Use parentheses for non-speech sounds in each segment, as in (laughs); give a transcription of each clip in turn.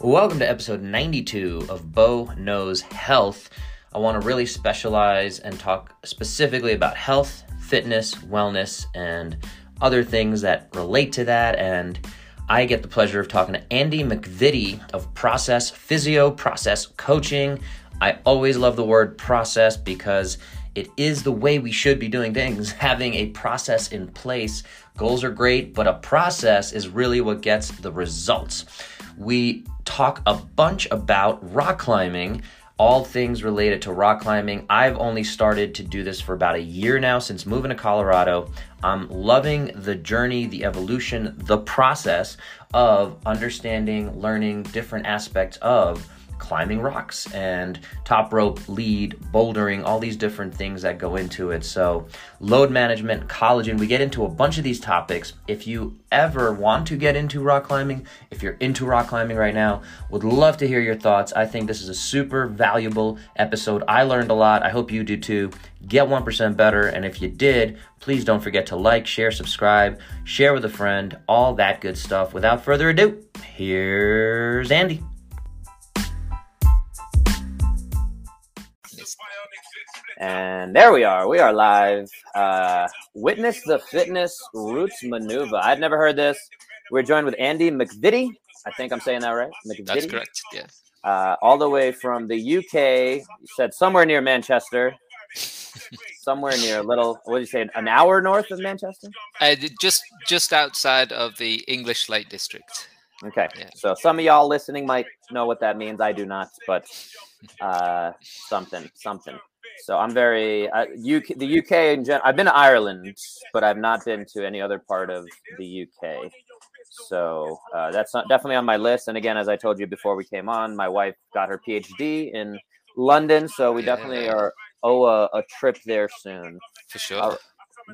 Welcome to episode 92 of Bo Knows Health. I want to really specialize and talk specifically about health, fitness, wellness, and other things that relate to that. And I get the pleasure of talking to Andy McVitie of Process Physio, Process Coaching. I always love the word process because it is the way we should be doing things. (laughs) Having a process in place, goals are great, but a process is really what gets the results. We talk a bunch about rock climbing, all things related to rock climbing. I've only started to do this for about a year now since moving to Colorado. I'm loving the journey, the evolution, the process of understanding, learning different aspects of climbing rocks and top rope, lead, bouldering, all these different things that go into it. So, load management, collagen, we get into a bunch of these topics. If you ever want to get into rock climbing, if you're into rock climbing right now, would love to hear your thoughts. I think this is a super valuable episode. I learned a lot. I hope you do too. Get 1% better. And if you did, please don't forget to like, share, subscribe, share with a friend, all that good stuff. Without further ado, here's Andy. And there we are. We are live. Uh, Witness the Fitness Roots Maneuver. I'd never heard this. We're joined with Andy McVitie. I think I'm saying that right. McVitie. That's correct. Yeah. Uh, all the way from the UK. You said somewhere near Manchester. (laughs) somewhere near a little. What did you say? An hour north of Manchester? Uh, just just outside of the English Lake District. Okay. Yeah. So some of y'all listening might know what that means. I do not, but uh, something, something. So I'm very uh, UK, the UK in general. I've been to Ireland, but I've not been to any other part of the UK. So uh, that's not, definitely on my list. And again, as I told you before we came on, my wife got her PhD in London, so we yeah. definitely are owe a, a, trip there soon. For sure. Uh,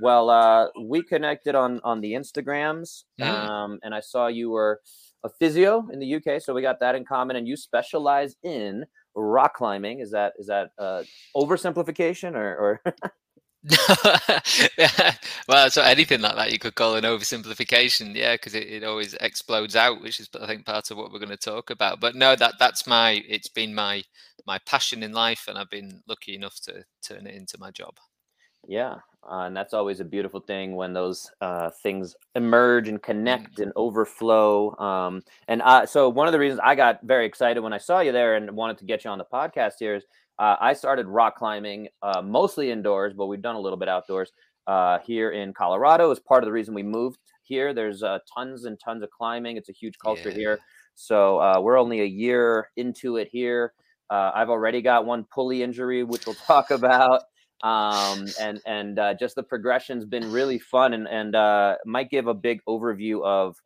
well, uh, we connected on on the Instagrams, mm. um, and I saw you were a physio in the UK, so we got that in common. And you specialize in rock climbing. Is that is that uh, oversimplification or? or yeah. (laughs) Well, so anything like that you could call an oversimplification, yeah, because it, it always explodes out, which is I think part of what we're going to talk about. But no, that that's my it's been my my passion in life, and I've been lucky enough to turn it into my job. Yeah, uh, and that's always a beautiful thing when those uh, things emerge and connect and overflow. Um, and uh, so, one of the reasons I got very excited when I saw you there and wanted to get you on the podcast here is uh, I started rock climbing uh, mostly indoors, but we've done a little bit outdoors uh, here in Colorado. Is part of the reason we moved here. There's tons and tons of climbing. It's a huge culture yeah. here. So we're only a year into it here. I've already got one pulley injury, which we'll talk about um, and and uh, just the progression's been really fun and and uh, might give a big overview of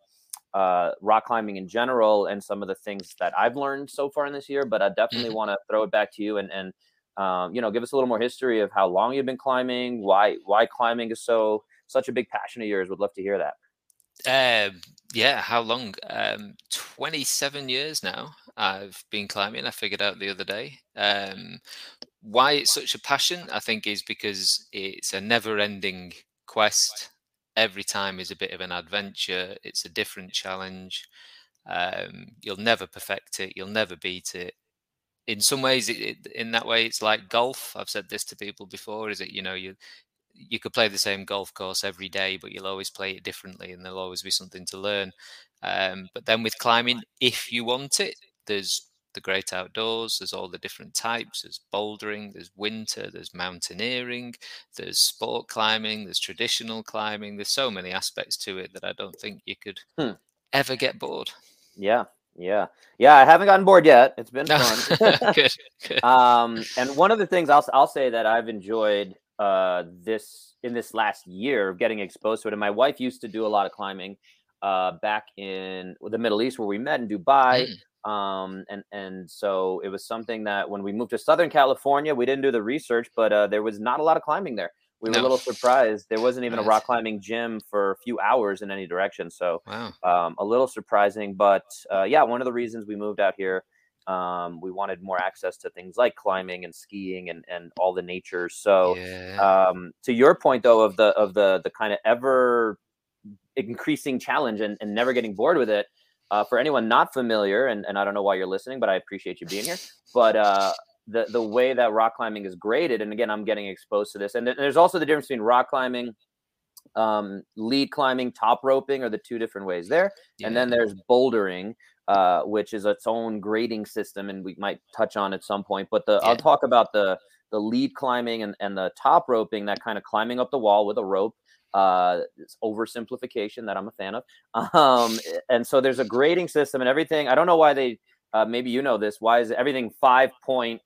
uh, rock climbing in general and some of the things that I've learned so far in this year. But I definitely mm-hmm. want to throw it back to you and and um, you know give us a little more history of how long you've been climbing, why why climbing is so such a big passion of yours. Would love to hear that. Um, yeah, how long? Um, 27 years now. I've been climbing. I figured out the other day. Um, why it's such a passion, I think, is because it's a never-ending quest. Every time is a bit of an adventure. It's a different challenge. Um, you'll never perfect it. You'll never beat it. In some ways, it, it, in that way, it's like golf. I've said this to people before. Is it you know you you could play the same golf course every day, but you'll always play it differently, and there'll always be something to learn. Um, but then with climbing, if you want it, there's the great outdoors. There's all the different types. There's bouldering, there's winter, there's mountaineering, there's sport climbing, there's traditional climbing. There's so many aspects to it that I don't think you could hmm. ever get bored. Yeah, yeah, yeah. I haven't gotten bored yet. It's been (laughs) fun. (laughs) good, good. Um, and one of the things I'll I'll say that I've enjoyed uh, this in this last year of getting exposed to it. And my wife used to do a lot of climbing uh, back in the Middle East where we met in Dubai. Mm. Um, and and so it was something that when we moved to Southern California, we didn't do the research, but uh, there was not a lot of climbing there. We were no. a little surprised. There wasn't even a rock climbing gym for a few hours in any direction. So wow. um, a little surprising, but uh, yeah, one of the reasons we moved out here, um, we wanted more access to things like climbing and skiing and, and all the nature. So yeah. um, to your point though, of the, of the, the kind of ever increasing challenge and, and never getting bored with it, uh, for anyone not familiar, and, and I don't know why you're listening, but I appreciate you being here. But uh, the the way that rock climbing is graded, and again, I'm getting exposed to this, and th- there's also the difference between rock climbing, um, lead climbing, top roping are the two different ways there, yeah. and then there's bouldering, uh, which is its own grading system, and we might touch on at some point. But the yeah. I'll talk about the the lead climbing and, and the top roping, that kind of climbing up the wall with a rope. Uh, it's oversimplification that I'm a fan of. Um, and so there's a grading system and everything. I don't know why they. Uh, maybe you know this. Why is everything 5.9,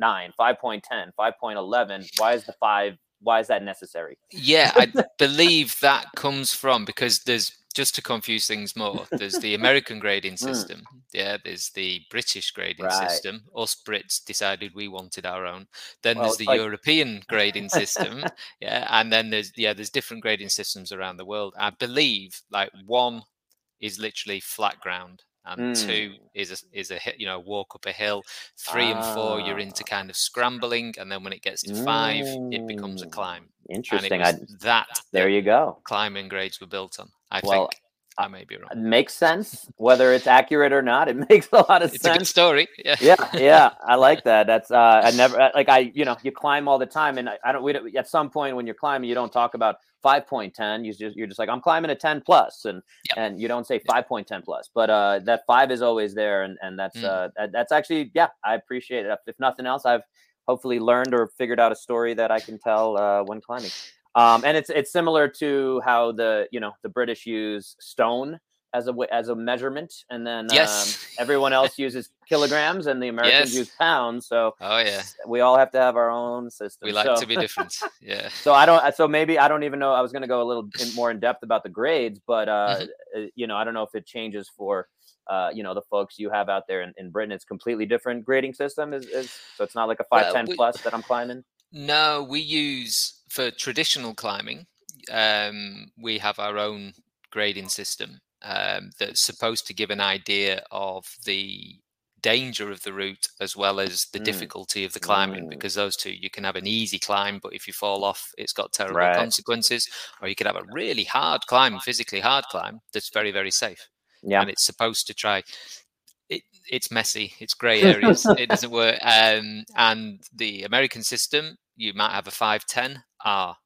5.10, 5.11? Why is the five? Why is that necessary? Yeah, I (laughs) believe that comes from because there's just to confuse things more, (laughs) there's the American grading mm. system. Yeah, there's the British grading right. system. Us Brits decided we wanted our own. Then well, there's the like... European grading system. (laughs) yeah, and then there's yeah, there's different grading systems around the world. I believe like one is literally flat ground and mm. two is a is a you know walk up a hill three ah. and four you're into ah. kind of scrambling and then when it gets to five mm. it becomes a mm. climb interesting I, that there you go climbing grades were built on i well, think I may be wrong. It makes sense, whether it's accurate or not. It (laughs) makes a lot of it's sense. It's a good story. Yeah, yeah, yeah. I like (laughs) that. That's uh, I never like I you know you climb all the time, and I, I don't. We don't, at some point when you're climbing, you don't talk about five point ten. You just you're just like I'm climbing a ten plus, and yep. and you don't say five point ten plus. But uh, that five is always there, and and that's mm. uh that's actually yeah I appreciate it. If nothing else, I've hopefully learned or figured out a story that I can tell uh, when climbing. Um, and it's it's similar to how the you know the British use stone as a as a measurement, and then yes. um, everyone else uses (laughs) kilograms, and the Americans yes. use pounds. So oh yeah, we all have to have our own system. We like so, to be (laughs) different. Yeah. so I don't. So maybe I don't even know. I was going to go a little more in depth about the grades, but uh, mm-hmm. you know, I don't know if it changes for. Uh, you know the folks you have out there in, in Britain, it's completely different grading system. Is, is so it's not like a five ten well, plus that I'm climbing. No, we use for traditional climbing, um, we have our own grading system um, that's supposed to give an idea of the danger of the route as well as the mm. difficulty of the climbing mm. because those two you can have an easy climb but if you fall off it's got terrible right. consequences or you could have a really hard climb physically hard climb that's very very safe yeah and it's supposed to try it, it's messy it's gray areas it doesn't work um, and the american system you might have a 510 R,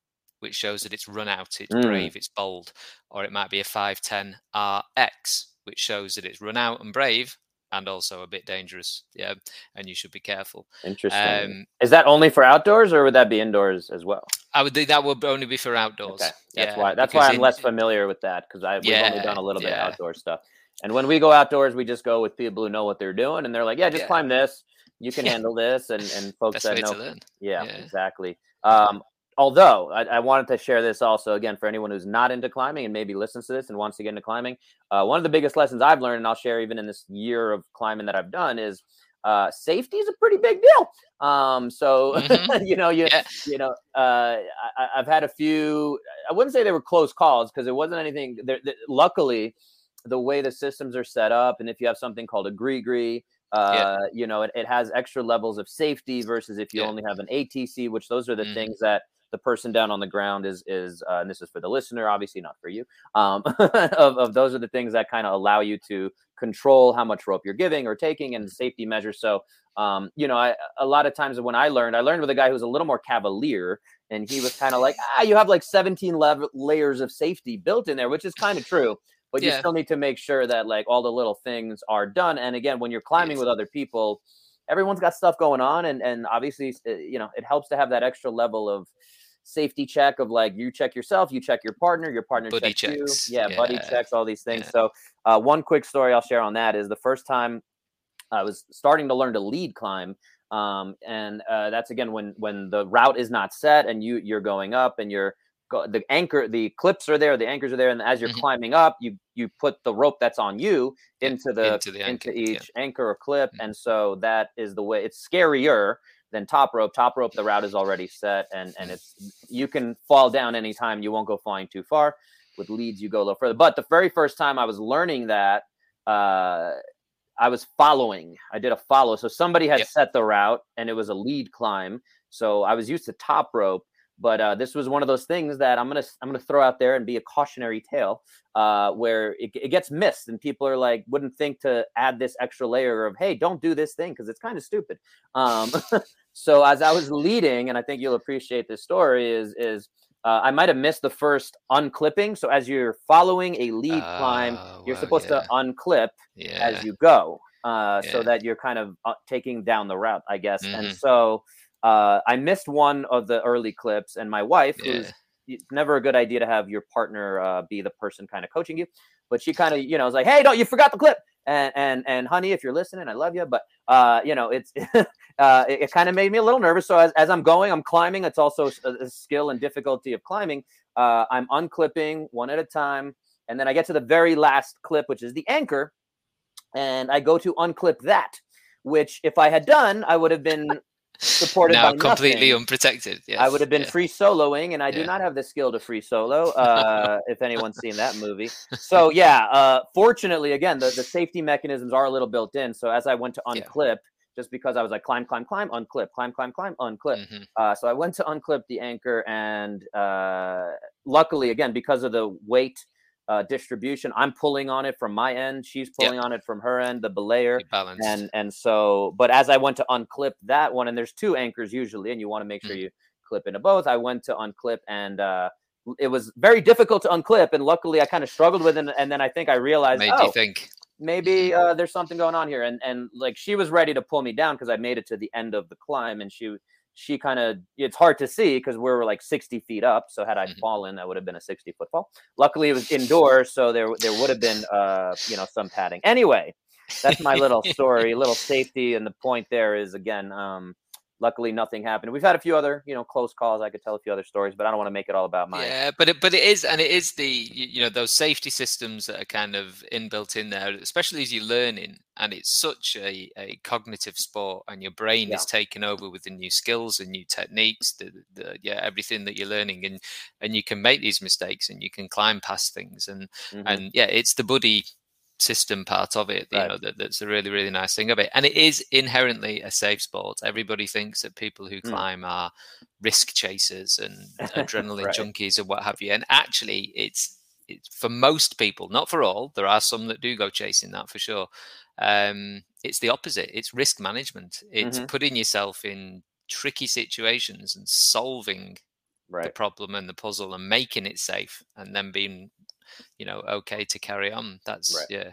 which shows that it's run out, it's mm. brave, it's bold, or it might be a 510 RX, which shows that it's run out and brave and also a bit dangerous. Yeah, and you should be careful. Interesting. Um, Is that only for outdoors, or would that be indoors as well? I would think that would only be for outdoors. Okay. That's yeah, why. That's why I'm in, less familiar with that because I've yeah, only done a little bit yeah. of outdoor stuff. And when we go outdoors, we just go with people who know what they're doing, and they're like, "Yeah, just climb this. You can (laughs) handle this." And and folks Best that know, yeah, exactly. Um, although I, I, wanted to share this also again for anyone who's not into climbing and maybe listens to this and wants to get into climbing. Uh, one of the biggest lessons I've learned, and I'll share even in this year of climbing that I've done, is uh, safety is a pretty big deal. Um, so mm-hmm. (laughs) you know, you yeah. you know, uh, I, have had a few. I wouldn't say they were close calls because it wasn't anything. luckily, the way the systems are set up, and if you have something called a GriGri uh, yeah. you know, it, it has extra levels of safety versus if you yeah. only have an ATC, which those are the mm-hmm. things that the person down on the ground is is uh, and this is for the listener obviously not for you um, (laughs) of, of those are the things that kind of allow you to control how much rope you're giving or taking and safety measures so um, you know I, a lot of times when i learned i learned with a guy who's a little more cavalier and he was kind of like ah you have like 17 le- layers of safety built in there which is kind of true but yeah. you still need to make sure that like all the little things are done and again when you're climbing yes. with other people everyone's got stuff going on and and obviously uh, you know it helps to have that extra level of safety check of like you check yourself, you check your partner, your partner buddy checks, checks. you. Yeah, yeah, buddy checks, all these things. Yeah. So uh, one quick story I'll share on that is the first time I was starting to learn to lead climb. Um, and uh, that's again when when the route is not set and you you're going up and you're the anchor the clips are there the anchors are there and as you're mm-hmm. climbing up you you put the rope that's on you into the into, the anchor, into each yeah. anchor or clip mm-hmm. and so that is the way it's scarier then top rope, top rope, the route is already set, and and it's you can fall down anytime. You won't go flying too far. With leads, you go a little further. But the very first time I was learning that, uh, I was following. I did a follow. So somebody had yep. set the route, and it was a lead climb. So I was used to top rope. But uh, this was one of those things that I'm gonna I'm gonna throw out there and be a cautionary tale, uh, where it, it gets missed and people are like wouldn't think to add this extra layer of hey don't do this thing because it's kind of stupid. Um, (laughs) so as I was leading, and I think you'll appreciate this story is is uh, I might have missed the first unclipping. So as you're following a lead climb, Oh, you're wow, supposed yeah. to unclip Yeah. as you go, uh, so that you're kind of uh, taking down the route, I guess. And Mhm. so uh, I missed one of the early clips, and my wife, who's it's never a good idea to have your partner uh, be the person kind of coaching you, but she kind of you know was like, "Hey, don't you forgot the clip?" And and and honey, if you're listening, I love you, but uh, you know it's (laughs) uh, it, it kind of made me a little nervous. So as, as I'm going, I'm climbing. It's also a, a skill and difficulty of climbing. Uh, I'm unclipping one at a time, and then I get to the very last clip, which is the anchor, and I go to unclip that. Which, if I had done, I would have been supported now completely nothing. unprotected. Yes. I would have been yeah. free soloing, and I do not have the skill to free solo. (laughs) Uh, if anyone's seen that movie, so yeah. Uh, fortunately, again, the, the safety mechanisms are a little built in. So as I went to Yeah. unclip, just because I was like climb, climb, climb, unclip, climb, climb, climb, unclip. Mhm. Uh, so I went to unclip the anchor, and uh, luckily, again, because of the weight uh, distribution, I'm pulling on it from my end. She's pulling on it from her end, the belayer You're balanced. and and so but as i went to unclip that one and there's two anchors usually and you want to make sure Mm. you clip into both i went to unclip and uh it was very difficult to unclip and luckily i kind of struggled with it and then i think i realized Made oh you think. maybe uh, there's something going on here and and like she was ready to pull me down because i made it to the end of the climb and she she kind of it's hard to see because we were like 60 feet up so had i Mhm. fallen that would have been a 60 foot fall. Luckily it was indoors so there there would have been uh you know some padding. Anyway that's my little story. Little safety and the point there is again um luckily nothing happened we've had a few other you know close calls i could tell a few other stories but i don't want to make it all about my Yeah, but it, but it is, and it is the you know those safety systems that are kind of inbuilt in there, especially as you're learning, and it's such a, a cognitive sport, and your brain Yeah. is taken over with the new skills and new techniques, the, the yeah everything that you're learning, and and you can make these mistakes, and you can climb past things, and Mhm. and yeah, it's the buddy system part of it you Right. know that, that's a really really nice thing of it and it is inherently a safe sport everybody thinks that people who Mm. climb are risk chasers and (laughs) adrenaline Right. junkies and what have you and actually it's it's for most people not for all there are some that do go chasing that for sure um it's the opposite it's risk management it's Mhm. putting yourself in tricky situations and solving the problem and the puzzle and making it safe and then being you know okay to carry on that's Right. yeah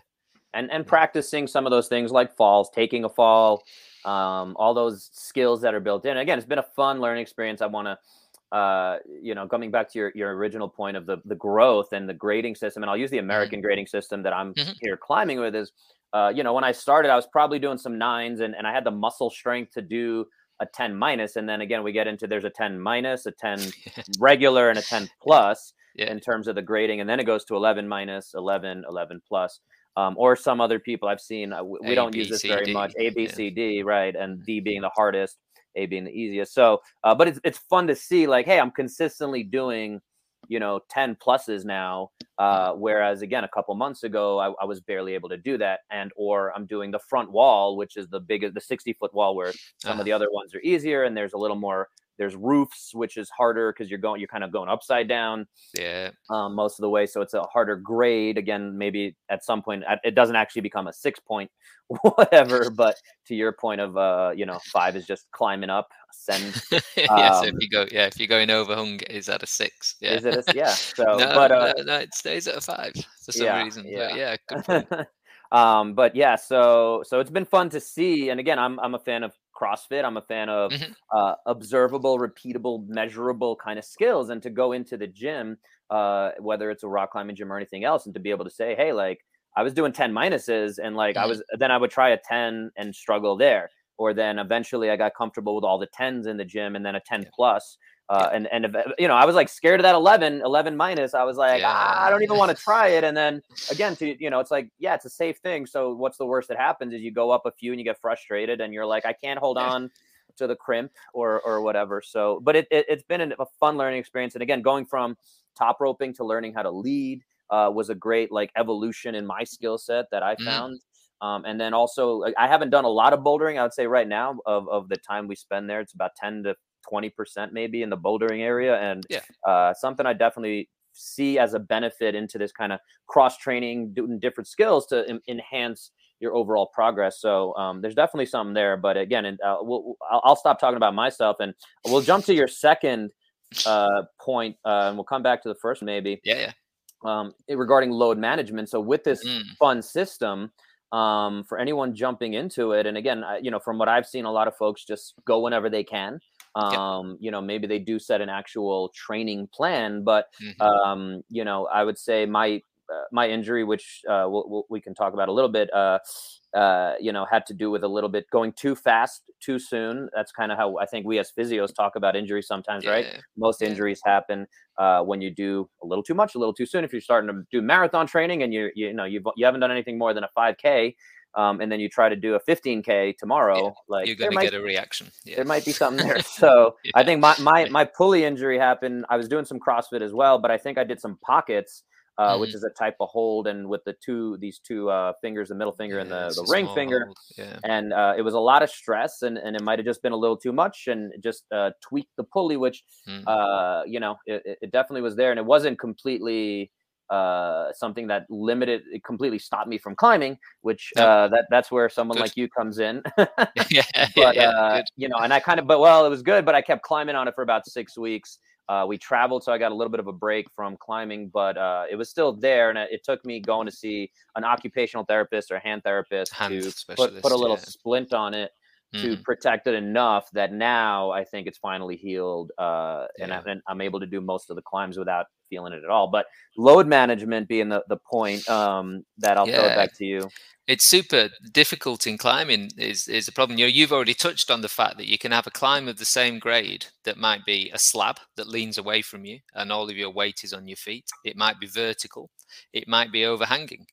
and and practicing some of those things like falls, taking a fall, um, all those skills that are built in. Again, it's been a fun learning experience. I want to, uh, you know, coming back to your your original point of the the growth and the grading system, and I'll use the American grading system that I'm Mhm. here climbing with. Is, uh, you know, when I started, I was probably doing some nines, and and I had the muscle strength to do a 10 minus and then again we get into there's a 10 minus a 10 (laughs) regular and a 10 plus Yeah. in terms of the grading and then it goes to 11 minus 11 11 plus um, or some other people i've seen uh, we don't use this very D, much a b yeah. c d right and d being the hardest a being the easiest so uh, but it's, it's fun to see like hey i'm consistently doing you know 10 pluses now uh, whereas again a couple months ago I, I was barely able to do that and or i'm doing the front wall which is the biggest the 60 foot wall where some Uh-huh. of the other ones are easier and there's a little more there's roofs which is harder because you're going you're kind of going upside down yeah um, most of the way so it's a harder grade again maybe at some point it doesn't actually become a six point (laughs) whatever but to your point of uh you know five is just climbing up ascend (laughs) yeah so if Um, you go yeah if you're going over hung is at a six yeah is it a, yeah (laughs) so no, but uh no, no, it stays at a five for some yeah, reason. yeah. But yeah, um but yeah so so it's been fun to see and again i'm i'm a fan of crossfit i'm a fan of Mhm. uh observable repeatable measurable kind of skills and to go into the gym uh whether it's a rock climbing gym or anything else and to be able to say hey like i was doing 10 minuses and like i Mhm. was then i would try a 10 and struggle there or then eventually i got comfortable with all the 10s in the gym and then a 10 Yeah. plus uh, and and you know i was like scared of that 11 11 minus. I was like ah, i don't even want to try it. And then again to you know it's like yeah it's a safe thing. So what's the worst that happens is you go up a few and you get frustrated and you're like i can't hold on to the crimp or or whatever. So but it, it it's been a fun learning experience. And again going from top roping to learning how to lead uh, was a great like evolution in my skill set that i Mm. found. Um, and then also i haven't done a lot of bouldering i would say right now of, of the time we spend there. It's about 10 to 20% maybe in the bouldering area. And Yeah. uh, something I definitely see as a benefit into this kind of cross training, doing different skills to en- enhance your overall progress. So um, there's definitely something there. But again, and uh, we'll, I'll, I'll stop talking about myself and we'll jump to your second uh, point, uh, and we'll come back to the first maybe Yeah, yeah. um, regarding load management. So with this Mm, fun system, um, for anyone jumping into it, and again, I, you know, from what I've seen, a lot of folks just go whenever they can. Yep. Um, you know, maybe they do set an actual training plan, but mhm. um, you know, I would say my uh, my injury, which uh, we'll, we'll, we can talk about a little bit, uh, uh, you know, had to do with a little bit going too fast, too soon. That's kind of how I think we as physios talk about injuries sometimes, right? Most Yeah. injuries happen uh, when you do a little too much, a little too soon. If you're starting to do marathon training and you you know you've, you haven't done anything more than a 5K, um, and then you try to do a 15K tomorrow, like You're to might get a reaction. Yeah. there might be something there. (laughs) So I think my, my my pulley injury happened. I was doing some CrossFit as well, but I think I did some pockets, uh, which Mhm. is a type of hold, and with the two these two uh, fingers, the middle finger and the, the ring finger, Yeah. and uh, it was a lot of stress, and and it might have just been a little too much, and just uh, tweaked the pulley, which Mm. uh, you know it- it definitely was there, and it wasn't completely. Uh, something that limited, it completely stopped me from climbing, which uh, that that's where someone Good. like you comes in. (laughs) (laughs) yeah, but yeah, uh, you know, and I kind of, but well, it was good, but I kept climbing on it for about six weeks. Uh, we traveled, so I got a little bit of a break from climbing, but uh, it was still there, and it, took me going to see an occupational therapist or hand therapist Hand to put, put a little splint on it to Mhm. protect it enough that now I think it's finally healed, uh, Yeah. and I'm able to do most of the climbs without feeling it at all. But load management being the the point um, that I'll throw it back to you. it's super difficult in climbing is is a problem you know you've already touched on the fact that you can have a climb of the same grade that might be a slab that leans away from you and all of your weight is on your feet it might be vertical it might be overhanging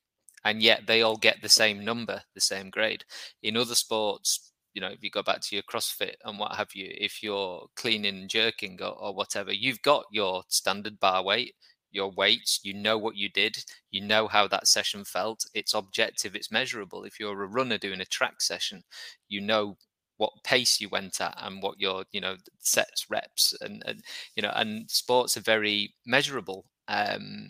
and yet they all get the same number the same grade in other sports you know if you go back to your crossfit and what have you if you're cleaning and jerking or, or whatever you've got your standard bar weight your weights you know what you did you know how that session felt it's objective it's measurable. If you're a runner doing a track session you know what pace you went at and what your you know sets reps and, and you know and sports are very measurable um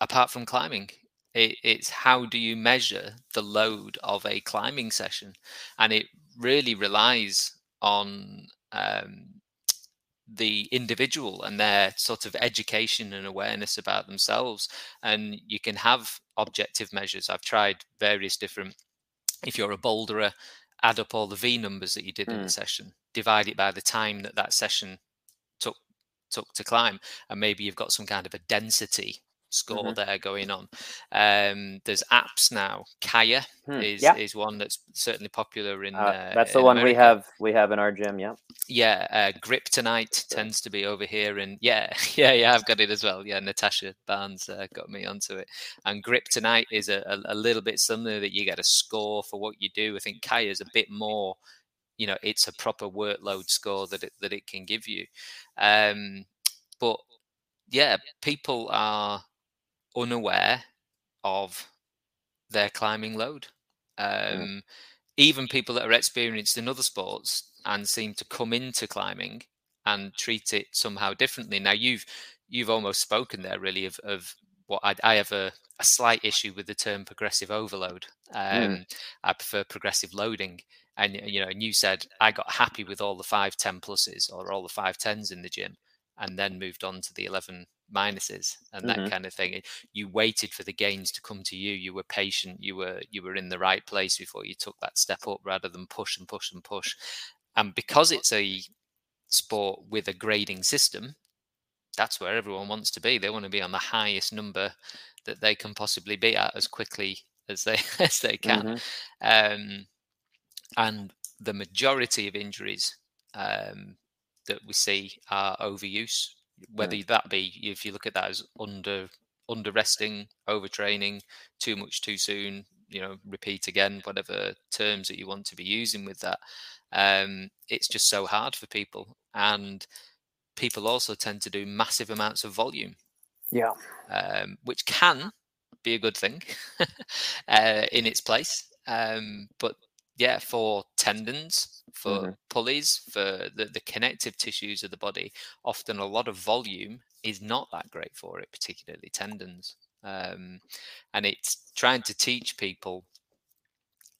apart from climbing. It, it's how do you measure the load of a climbing session? And it really relies on um the individual and their sort of education and awareness about themselves. And you can have objective measures. I've tried various different if you're a boulderer add up all the v numbers that you did in Mm. the session. Divide it by the time that that session took took to climb. And maybe you've got some kind of a density score Mhm. there going on um there's apps now Kaya Hmm, is yeah. is one that's certainly popular in Uh, uh, that's the in one we have we have in our gym. Yeah. yeah, uh, Grip Tonight tends to be over here, and yeah, (laughs) yeah, yeah, I've got it as well. Yeah, Natasha Barnes uh, got me onto it, and Grip Tonight is a, a, a little bit similar that you get a score for what you do. I think Kaya is a bit more, you know, it's a proper workload score that it, that it can give you. Um, but yeah, people are unaware of their climbing load. Um, Even people that are experienced in other sports and seem to come into climbing and treat it somehow differently. Now you've you've almost spoken there really of, of what I, I have a, a slight issue with the term progressive overload. Um, I prefer progressive loading. And you know, and you said I got happy with all the five ten pluses or all the five tens in the gym, and then moved on to the eleven minuses and that Mhm. kind of thing. You waited for the gains to come to you. You were patient. You were you were in the right place before you took that step up, rather than push and push and push. And because it's a sport with a grading system, that's where everyone wants to be. They want to be on the highest number that they can possibly be at as quickly as they (laughs) as they can. Mhm. Um, and the majority of injuries um, that we see are overuse. Whether that be if you look at that as under under resting, overtraining, too much too soon, you know, repeat again, whatever terms that you want to be using with that. Um, it's just so hard for people, and people also tend to do massive amounts of volume Yeah. um, which can be a good thing (laughs) uh, in its place. Um, but yeah, for tendons, for mm-hmm. pulleys, for the, the connective tissues of the body, often a lot of volume is not that great for it, particularly tendons. Um, and it's trying to teach people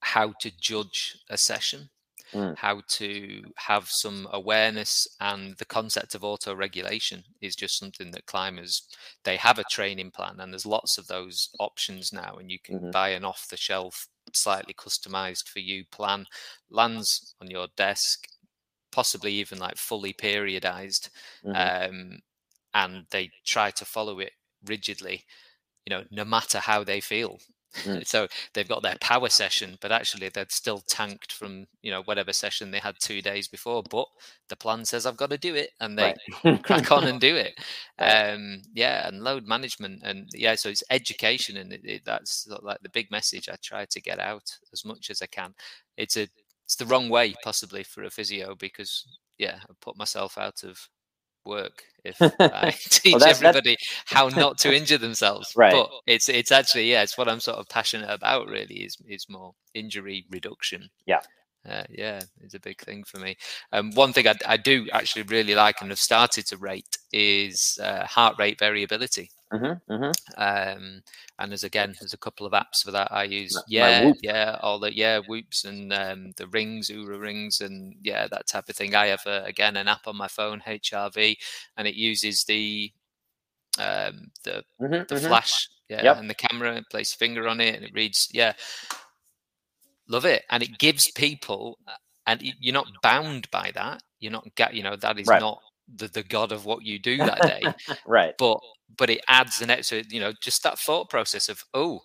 how to judge a session, mm. how to have some awareness, and the concept of auto regulation is just something that climbers they have a training plan, and there's lots of those options now, and you can mm-hmm. buy an off the shelf slightly customized for you plan lands on your desk possibly even like fully periodized mm-hmm. um, and they try to follow it rigidly you know no matter how they feel Mm. So they've got their power session, but actually they're still tanked from you know whatever session they had two days before. But the plan says I've got to do it, and they right. (laughs) (laughs) crack on and do it. (laughs) Um, yeah, and load management, and yeah, so it's education, and it, it, that's like the big message I try to get out as much as I can. It's a it's the wrong way possibly for a physio because yeah, I put myself out of work if (laughs) I (laughs) teach well, that's, everybody that's... how not to injure themselves. (laughs) Right. But it's it's actually yeah, it's what I'm sort of passionate about. Really, is is more injury reduction. Yeah. Uh, yeah, it's a big thing for me. Um, one thing I, I, do actually really like and have started to rate is uh, heart rate variability. Mm-hmm, mm-hmm. Um, and there's again, there's a couple of apps for that I use. My, yeah, my yeah, all the yeah whoops and um, the rings, Oura rings, and yeah, that type of thing. I have a, again an app on my phone, HRV, and it uses the um, the mm-hmm, the mm-hmm. flash, yeah, yep. and the camera, and place finger on it, and it reads, yeah, love it, and it gives people, and you're not bound by that. You're not, get, you know, that is right. not the, the god of what you do (laughs) that day right but but it adds an extra you know just that thought process of oh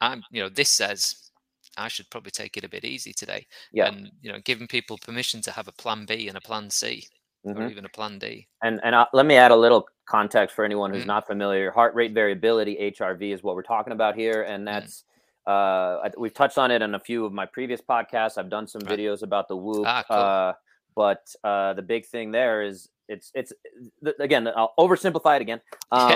i'm you know this says i should probably take it a bit easy today yeah and you know giving people permission to have a plan b and a plan c mm-hmm. or even a plan d and and uh, let me add a little context for anyone who's mm-hmm. not familiar heart rate variability hrv is what we're talking about here and mm-hmm. that's mm-hmm. uh, we've touched on it in a few of my previous podcasts i've done some right. videos about the whoop ah, cool. uh, but uh, the big thing there is it's it's again I'll oversimplify it again (laughs) um,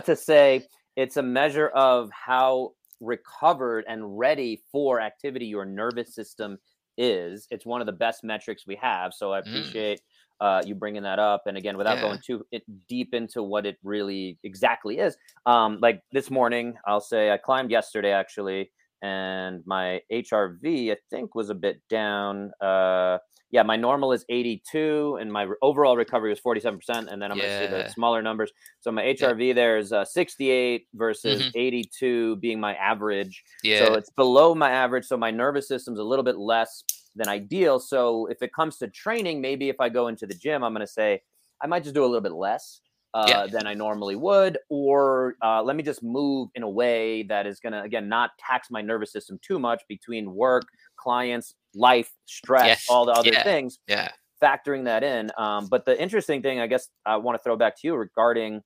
(laughs) to say it's a measure of how recovered and ready for activity your nervous system is. It's one of the best metrics we have. So I mm. appreciate mm. uh, you bringing that up. And again, without yeah. going too deep into what it really exactly is, um, like this morning, I'll say I climbed yesterday actually, and my HRV I think was a bit down. Uh, yeah, my normal is 82 and my overall recovery was 47%. And then I'm yeah. going to see the smaller numbers. So my HRV yeah. there is uh, 68 versus mm-hmm. 82 being my average. Yeah. So it's below my average. So my nervous system's a little bit less than ideal. So if it comes to training, maybe if I go into the gym, I'm going to say I might just do a little bit less. Uh, yeah. than I normally would, or uh, let me just move in a way that is going to, again, not tax my nervous system too much between work, clients, life, stress, yes. all the other yeah. things. Yeah. Factoring that in. Um, but the interesting thing, I guess, I want to throw back to you regarding,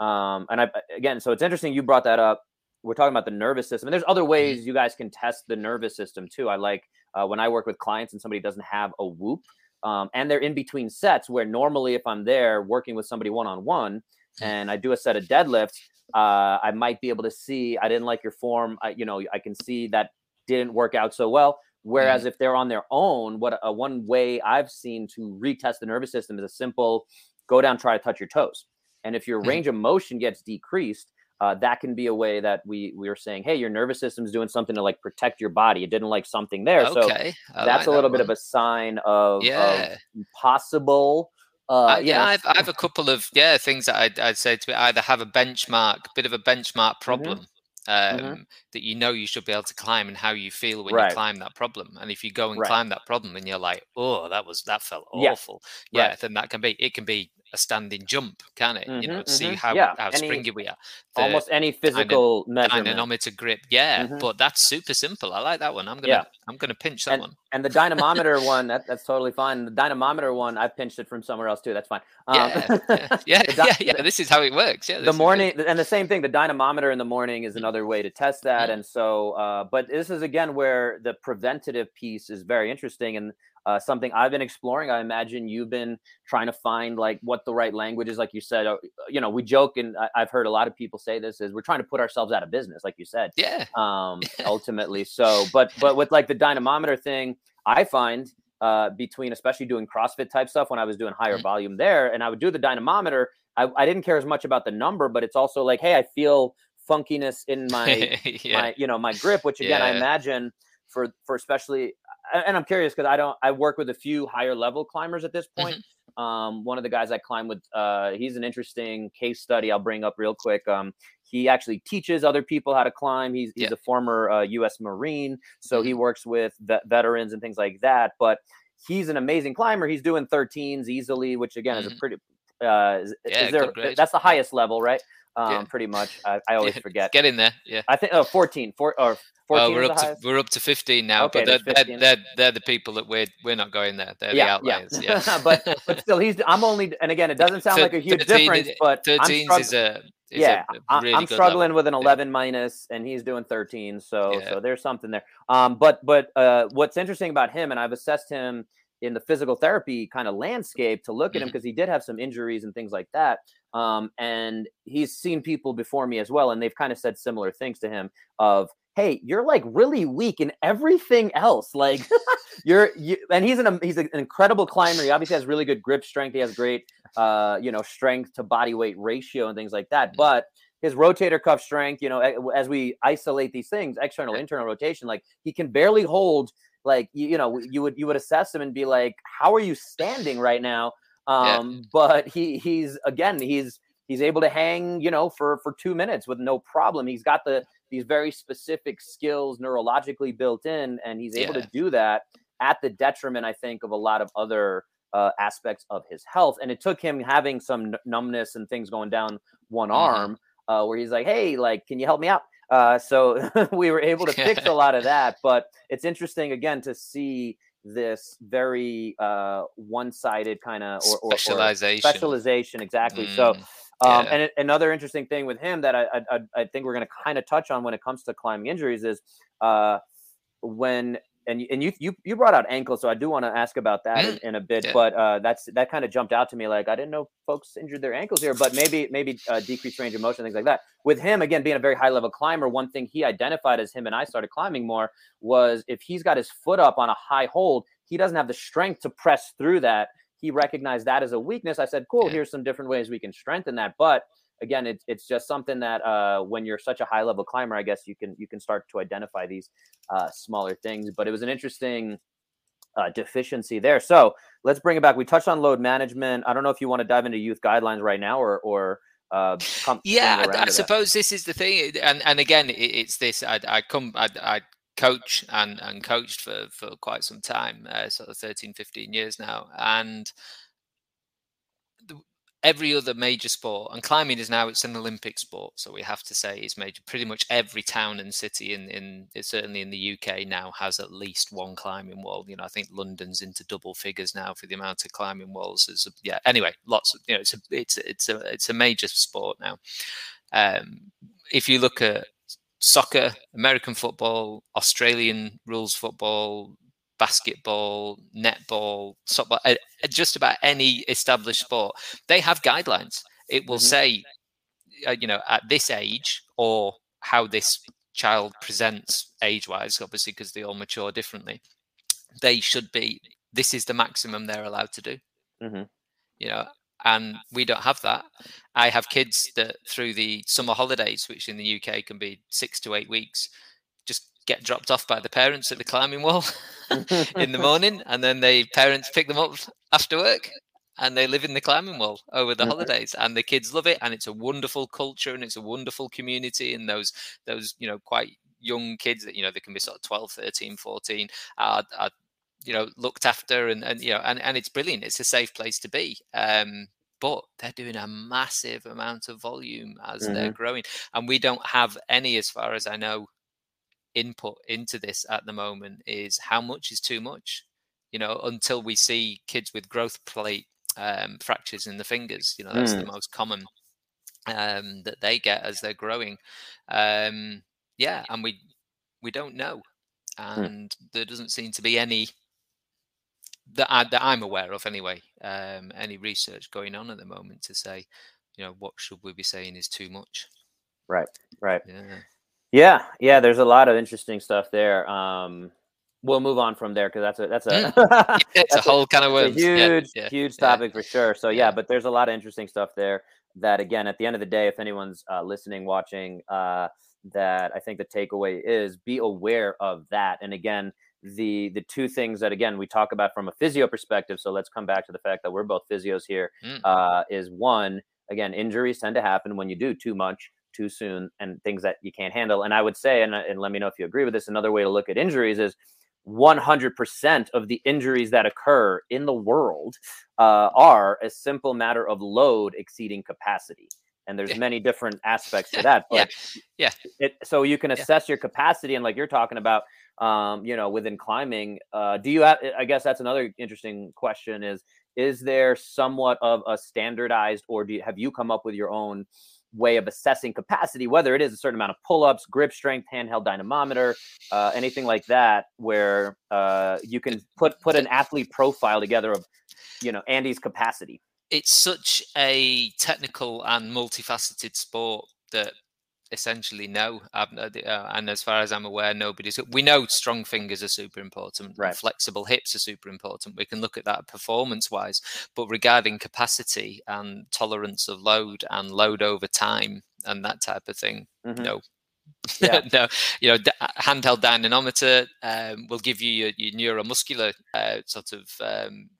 um, and I again, so it's interesting you brought that up. We're talking about the nervous system, and there's other mm-hmm. ways you guys can test the nervous system too. I like uh, when I work with clients and somebody doesn't have a whoop, um, and they're in between sets where normally if I'm there working with somebody one on one and I do a set of deadlifts, uh, I might be able to see I didn't like your form. I, you know, I can see that didn't work out so well. Whereas mm-hmm. if they're on their own, what a one way I've seen to retest the nervous system is a simple go down, try to touch your toes. And if your mm-hmm. range of motion gets decreased, uh, that can be a way that we we are saying, hey, your nervous system's doing something to like protect your body. It didn't like something there, okay. so that's like a little bit of a sign of, yeah. of possible. Uh, uh, yeah, I've, I have a couple of yeah things that I'd, I'd say to either have a benchmark, bit of a benchmark mm-hmm. problem, mm-hmm um, mm-hmm. that you know you should be able to climb and how you feel when right. you climb that problem. And if you go and right. climb that problem and you're like, oh, that was that felt awful, yeah, yeah right. then that can be it can be a standing jump, can it? Mm-hmm, you know, mm-hmm. see how yeah. how any, springy we are. The almost any physical measurement. Dynamometer grip, yeah. Mm-hmm. But that's super simple. I like that one. I'm gonna yeah. I'm gonna pinch that and, one. And the dynamometer (laughs) one, that, that's totally fine. The dynamometer one, I pinched it from somewhere else too. That's fine. Um, yeah, (laughs) yeah, yeah, yeah, yeah, This is how it works. Yeah. The morning and the same thing. The dynamometer in the morning is another way to test that. Mm-hmm. And so, uh, but this is again where the preventative piece is very interesting. And uh, something I've been exploring. I imagine you've been trying to find like what the right language is. Like you said, uh, you know, we joke, and I, have heard a lot of people say this is we're trying to put ourselves out of business, like you said. Yeah. Um, (laughs) ultimately, so but but with like the dynamometer thing, I find uh, between especially doing CrossFit type stuff when I was doing higher mm-hmm. volume there, and I would do the dynamometer. I, I didn't care as much about the number, but it's also like, hey, I feel funkiness in my (laughs) yeah. my you know my grip, which again yeah. I imagine for for especially and I'm curious because I don't I work with a few higher level climbers at this point. Mm-hmm. Um, one of the guys I climb with, uh, he's an interesting case study. I'll bring up real quick. Um, he actually teaches other people how to climb. He's he's yeah. a former uh, U.S. Marine, so mm-hmm. he works with vet- veterans and things like that. But he's an amazing climber. He's doing 13s easily, which again mm-hmm. is a mm-hmm. pretty. Uh, is, yeah, is there, that's the highest level, right? Um, yeah. pretty much. I, I (laughs) always yeah, forget. Get in there. Yeah. I think oh, 14, four, or 14 we're up to we're up to 15 now, okay, but they're, they're, they're, they're, the people that we're we're not going there. They're yeah, the outliers. Yeah. yeah. (laughs) but but still, he's. I'm only, and again, it doesn't sound like a huge 13, difference, but 13 is a. Is yeah, a, a really I'm struggling with an 11 minus, and he's doing 13. So so there's something there. Um, but but uh, what's interesting about him, and I've assessed him in the physical therapy kind of landscape to look at him because mm-hmm. he did have some injuries and things like that. Um, and he's seen people before me as well, and they've kind of said similar things to him of, "Hey, you're like really weak in everything else. Like (laughs) you're you." And he's an he's an incredible climber. He obviously has really good grip strength. He has great, uh, you know, strength to body weight ratio and things like that. Mm-hmm. But his rotator cuff strength, you know, as we isolate these things, external, internal rotation, like he can barely hold like you, you know you would you would assess him and be like how are you standing right now um yeah. but he he's again he's he's able to hang you know for for two minutes with no problem he's got the these very specific skills neurologically built in and he's able yeah. to do that at the detriment i think of a lot of other uh, aspects of his health and it took him having some numbness and things going down one mm-hmm. arm uh, where he's like hey like can you help me out uh, so (laughs) we were able to fix a (laughs) lot of that. But it's interesting again to see this very uh, one-sided kind of or, or, specialization. Or specialization, exactly. Mm, so, um, yeah. and it, another interesting thing with him that I I, I think we're going to kind of touch on when it comes to climbing injuries is uh, when and and you you you brought out ankle, so I do want to ask about that in, in, a bit. Yeah. But uh, that's that kind of jumped out to me. Like I didn't know folks injured their ankles here, but maybe maybe uh, decreased range of motion, things like that. With him again being a very high level climber, one thing he identified as him and I started climbing more was if he's got his foot up on a high hold, he doesn't have the strength to press through that. He recognized that as a weakness. I said, "Cool, yeah. here's some different ways we can strengthen that." But again, it's it's just something that uh, when you're such a high level climber, I guess you can you can start to identify these uh, smaller things. But it was an interesting uh, deficiency there. So let's bring it back. We touched on load management. I don't know if you want to dive into youth guidelines right now or or uh, come, yeah, I, I suppose this is the thing, and and again, it, it's this. I, I come, I, I coach and and coached for for quite some time, uh, sort of 13, 15 years now, and every other major sport, and climbing is now it's an Olympic sport, so we have to say it's major. Pretty much every town and city in in it's certainly in the UK now has at least one climbing wall. You know, I think London's into double figures now for the amount of climbing walls. There's a, yeah. Anyway, lots of you know, it's a it's it's a it's a major sport now. Um, if you look at soccer, American football, Australian rules football, basketball, netball, softball, uh, just about any established sport, they have guidelines. It will mm-hmm. say, uh, you know, at this age or how this child presents age wise, obviously, because they all mature differently. They should be, this is the maximum they're allowed to do. Mm-hmm. You know, and we don't have that. I have kids that through the summer holidays, which in the UK can be six to eight weeks, get dropped off by the parents at the climbing wall (laughs) in the (laughs) morning, and then the parents pick them up after work, and they live in the climbing wall over the mm-hmm. holidays, and the kids love it, and it's a wonderful culture, and it's a wonderful community, and those those you know quite young kids that you know they can be sort of 12 13 14 are, are you know looked after and and you know and, and it's brilliant it's a safe place to be um but they're doing a massive amount of volume as mm-hmm. they're growing and we don't have any as far as i know input into this at the moment is how much is too much you know until we see kids with growth plate um, fractures in the fingers you know that's mm. the most common um, that they get as they're growing um, yeah and we we don't know hmm. and mm. there doesn't seem to be any that, I, that I'm aware of anyway. Um, any research going on at the moment to say, you know, what should we be saying is too much? Right, right. Yeah, yeah, yeah. There's a lot of interesting stuff there. Um, we'll move on from there because that's a that's a mm. (laughs) it's that's a whole a, kind of words. huge yeah, yeah, huge topic for sure. So yeah, but there's a lot of interesting stuff there. That again, at the end of the day, if anyone's uh, listening, watching, uh, that I think the takeaway is be aware of that. And again, the the two things that again we talk about from a physio perspective. So let's come back to the fact that we're both physios here. Mm. Uh, is one again injuries tend to happen when you do too much too soon and things that you can't handle. And I would say, and, and let me know if you agree with this. Another way to look at injuries is 100% of the injuries that occur in the world uh, are a simple matter of load exceeding capacity and there's yeah. many different aspects to (laughs) that but yeah, yeah. It, so you can assess yeah. your capacity and like you're talking about um, you know within climbing uh, do you have i guess that's another interesting question is is there somewhat of a standardized or do you, have you come up with your own way of assessing capacity whether it is a certain amount of pull-ups grip strength handheld dynamometer uh, anything like that where uh, you can put put an athlete profile together of you know andy's capacity. It's such a technical and multifaceted sport that essentially no. Uh, and as far as i'm aware nobody's we know strong fingers are super important right. flexible hips are super important. We can look at that performance wise but regarding capacity and tolerance of load and load over time and that type of thing mm-hmm. no. Yeah. (laughs) no, you know, handheld dynamometer um, will give you your, your neuromuscular uh, sort of um,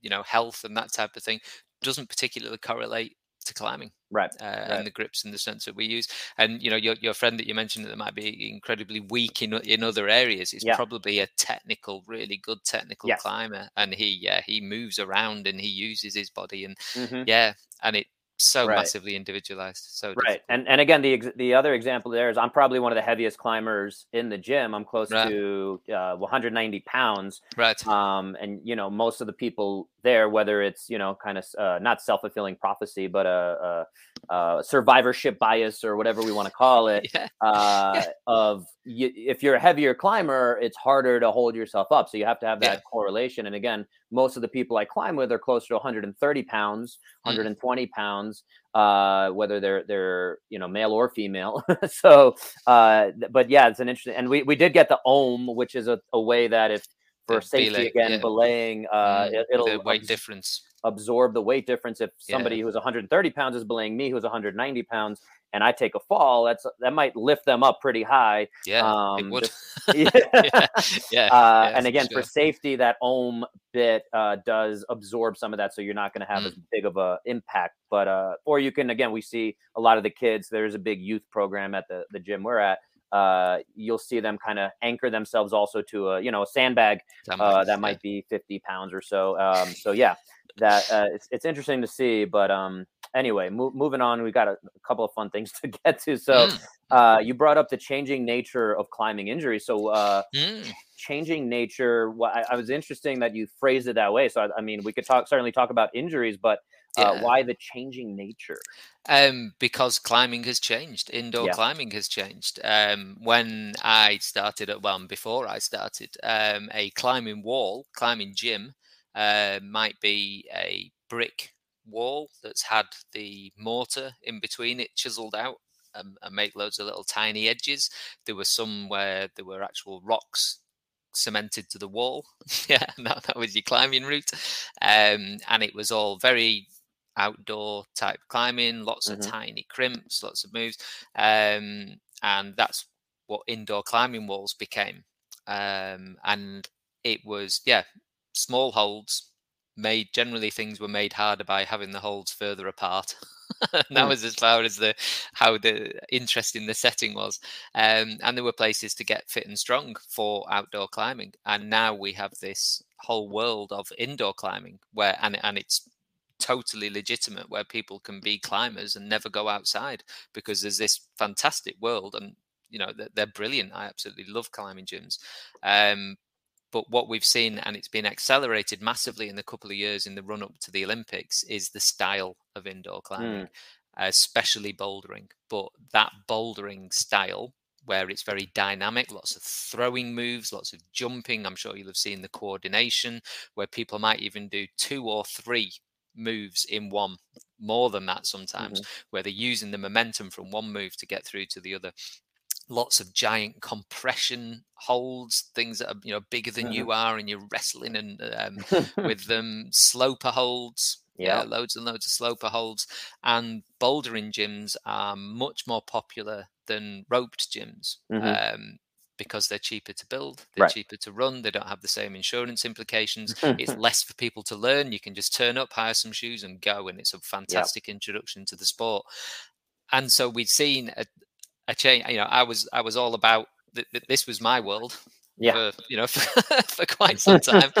you know health and that type of thing. Doesn't particularly correlate to climbing right, uh, right, and the grips and the sense that we use and you know your, your friend that you mentioned that might be incredibly weak in in other areas is yeah. probably a technical really good technical yes. climber and he yeah he moves around and he uses his body and mm-hmm. yeah and it so right. massively individualized. So right, and and again, the the other example there is I'm probably one of the heaviest climbers in the gym. I'm close right. to uh, 190 pounds. Right. Um, and you know, most of the people there, whether it's you know, kind of uh, not self fulfilling prophecy, but a, a, a, survivorship bias or whatever we want to call (laughs) it, yeah. Uh, yeah. (laughs) of you, if you're a heavier climber, it's harder to hold yourself up. So you have to have that yeah. correlation. And again, most of the people I climb with are close to 130 pounds, 120 mm. pounds, uh, whether they're they're you know male or female. (laughs) so, uh, but yeah, it's an interesting. And we we did get the ohm, which is a, a way that if for safety belay, again, yeah. belaying, uh, mm, it, will weight abs- difference absorb the weight difference. If somebody yeah. who's 130 pounds is belaying me, who's 190 pounds, and I take a fall, that's that might lift them up pretty high. Yeah, um, it would. Just, (laughs) (laughs) yeah, yeah. Uh, and again, for, sure. for, safety, that ohm bit uh, does absorb some of that, so you're not going to have mm. as big of a impact. But uh, or you can again, we see a lot of the kids. There's a big youth program at the the gym we're at. Uh, you'll see them kind of anchor themselves also to a you know a sandbag uh, that might be 50 pounds or so. Um, so yeah, that uh, it's it's interesting to see. But um, anyway, mo- moving on, we got a, a, couple of fun things (laughs) to get to. So, mm. uh, you brought up the changing nature of climbing injury. So, uh, mm. changing nature. Well, I, I, was interesting that you phrased it that way. So, I, I mean, we could talk certainly talk about injuries, but uh, why the changing nature? Um, because climbing has changed. Indoor yeah. climbing has changed. Um, when I started at well, before I started, um, a climbing wall, climbing gym, uh, might be a brick wall that's had the mortar in between it chiseled out um, and make loads of little tiny edges. There were some where there were actual rocks cemented to the wall. (laughs) yeah, that, that was your climbing route. Um, and it was all very outdoor type climbing, lots mm-hmm. of tiny crimps, lots of moves. Um, and that's what indoor climbing walls became. Um, and it was, yeah, small holds, made generally things were made harder by having the holds further apart. (laughs) that mm. was as far as the how the interesting the setting was. Um, and there were places to get fit and strong for outdoor climbing. And now we have this whole world of indoor climbing where and and it's totally legitimate where people can be climbers and never go outside because there's this fantastic world and you know they're, they're brilliant i absolutely love climbing gyms um, but what we've seen, and it's been accelerated massively in the couple of years in the run up to the Olympics, is the style of indoor climbing, mm. especially bouldering. But that bouldering style where it's very dynamic, lots of throwing moves, lots of jumping. I'm sure you'll have seen the coordination where people might even do two or three moves in one, more than that sometimes, mm-hmm. where they're using the momentum from one move to get through to the other. Lots of giant compression holds, things that are you know bigger than mm-hmm. you are, and you're wrestling and um, (laughs) with them. Sloper holds, yeah, loads and loads of sloper holds, and bouldering gyms are much more popular than roped gyms. Mm-hmm. Um, because they're cheaper to build, they're right. cheaper to run, they don't have the same insurance implications. it's (laughs) less for people to learn. You can just turn up, hire some shoes, and go, and it's a fantastic yep. introduction to the sport. And so we've seen a, a change. You know, I was I was all about th- th- this was my world yeah. for you know (laughs) for, for quite some time. (laughs)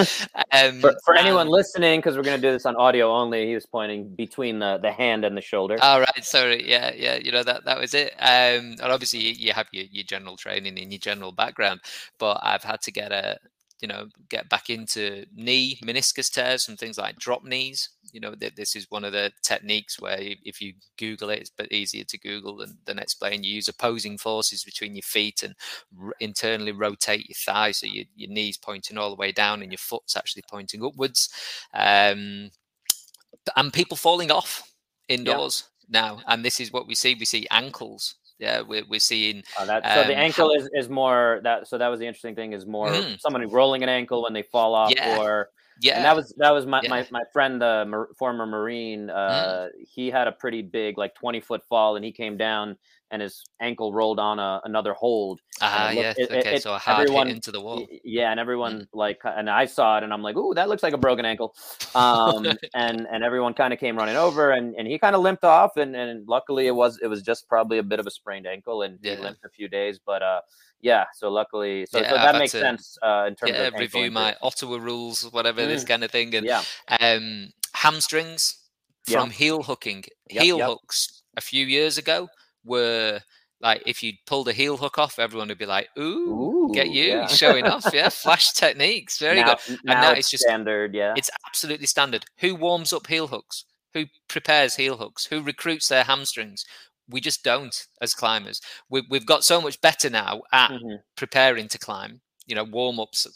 Um, for, for anyone listening, because we're going to do this on audio only, he was pointing between the, the hand and the shoulder. All right, sorry, yeah, yeah, you know that that was it. Um, and obviously you, you have your, your general training and your general background, but I've had to get a you know get back into knee meniscus tears and things like drop knees you know this is one of the techniques where if you google it it's a bit easier to google than, than explain. You use opposing forces between your feet and r- internally rotate your thighs so your, your knees pointing all the way down and your foot's actually pointing upwards. Um, and people falling off indoors yeah. now. And this is what we see. We see ankles yeah, we're, we're seeing. Oh, that, so um, the ankle how, is, is more that. So that was the interesting thing is more mm. somebody rolling an ankle when they fall off, yeah. or yeah, and that was that was my yeah. my, my friend, the uh, former Marine. Mm. Uh, mm. He had a pretty big, like twenty foot fall, and he came down and his ankle rolled on a, another hold. Ah, uh, yeah. It, okay, it, so a hard everyone, hit into the wall. Yeah, and everyone mm. like, and I saw it, and I'm like, "Ooh, that looks like a broken ankle." Um, (laughs) and and everyone kind of came running over, and, and he kind of limped off, and and luckily it was it was just probably a bit of a sprained ankle, and yeah. he limped a few days, but uh, yeah. So luckily, so, yeah, so that makes to, sense uh, in terms yeah, of review my Ottawa rules, whatever mm. this kind of thing, and yeah, um, hamstrings from heel hooking, yep, heel yep. hooks a few years ago were like if you pulled a heel hook off, everyone would be like, "Ooh, Ooh get you yeah. showing off." Yeah, (laughs) flash techniques, very now, good. Now and now it's, it's just standard. Yeah, it's absolutely standard. Who warms up heel hooks? Who prepares heel hooks? Who recruits their hamstrings? We just don't as climbers. We, have got so much better now at mm-hmm. preparing to climb. You know, warm ups.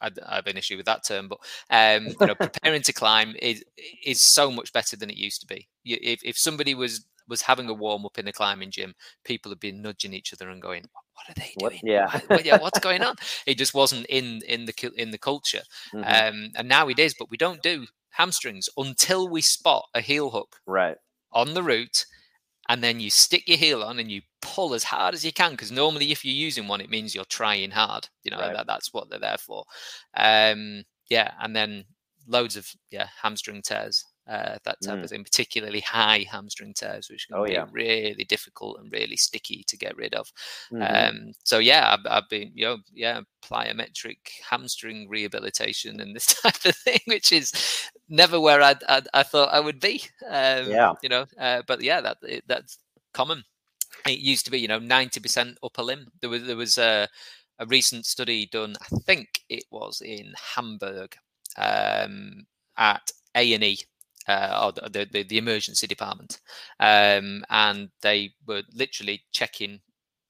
I, I, have an issue with that term, but um, you know, (laughs) preparing to climb is is so much better than it used to be. If if somebody was was having a warm up in the climbing gym, people have been nudging each other and going, "What are they doing? What, yeah, what, yeah, what's going on?" (laughs) It just wasn't in in the in the culture, mm-hmm. um, and now it is. But we don't do hamstrings until we spot a heel hook right on the route, and then you stick your heel on and you pull as hard as you can because normally if you're using one, it means you're trying hard. You know right. that, that's what they're there for. Um, yeah, and then loads of yeah hamstring tears uh, that type mm. of thing, particularly high hamstring tears, which can oh, be yeah. really difficult and really sticky to get rid of. Mm-hmm. Um, so yeah, I've, I've, been, you know, yeah, plyometric hamstring rehabilitation and this (laughs) type of thing, which is never where I'd, I'd i thought I would be. Um, yeah, you know, uh, but yeah, that it, that's common. It used to be, you know, ninety percent upper limb. There was there was a, a recent study done, I think it was in Hamburg, um, at A and E uh, or the, the, the emergency department, um, and they were literally checking,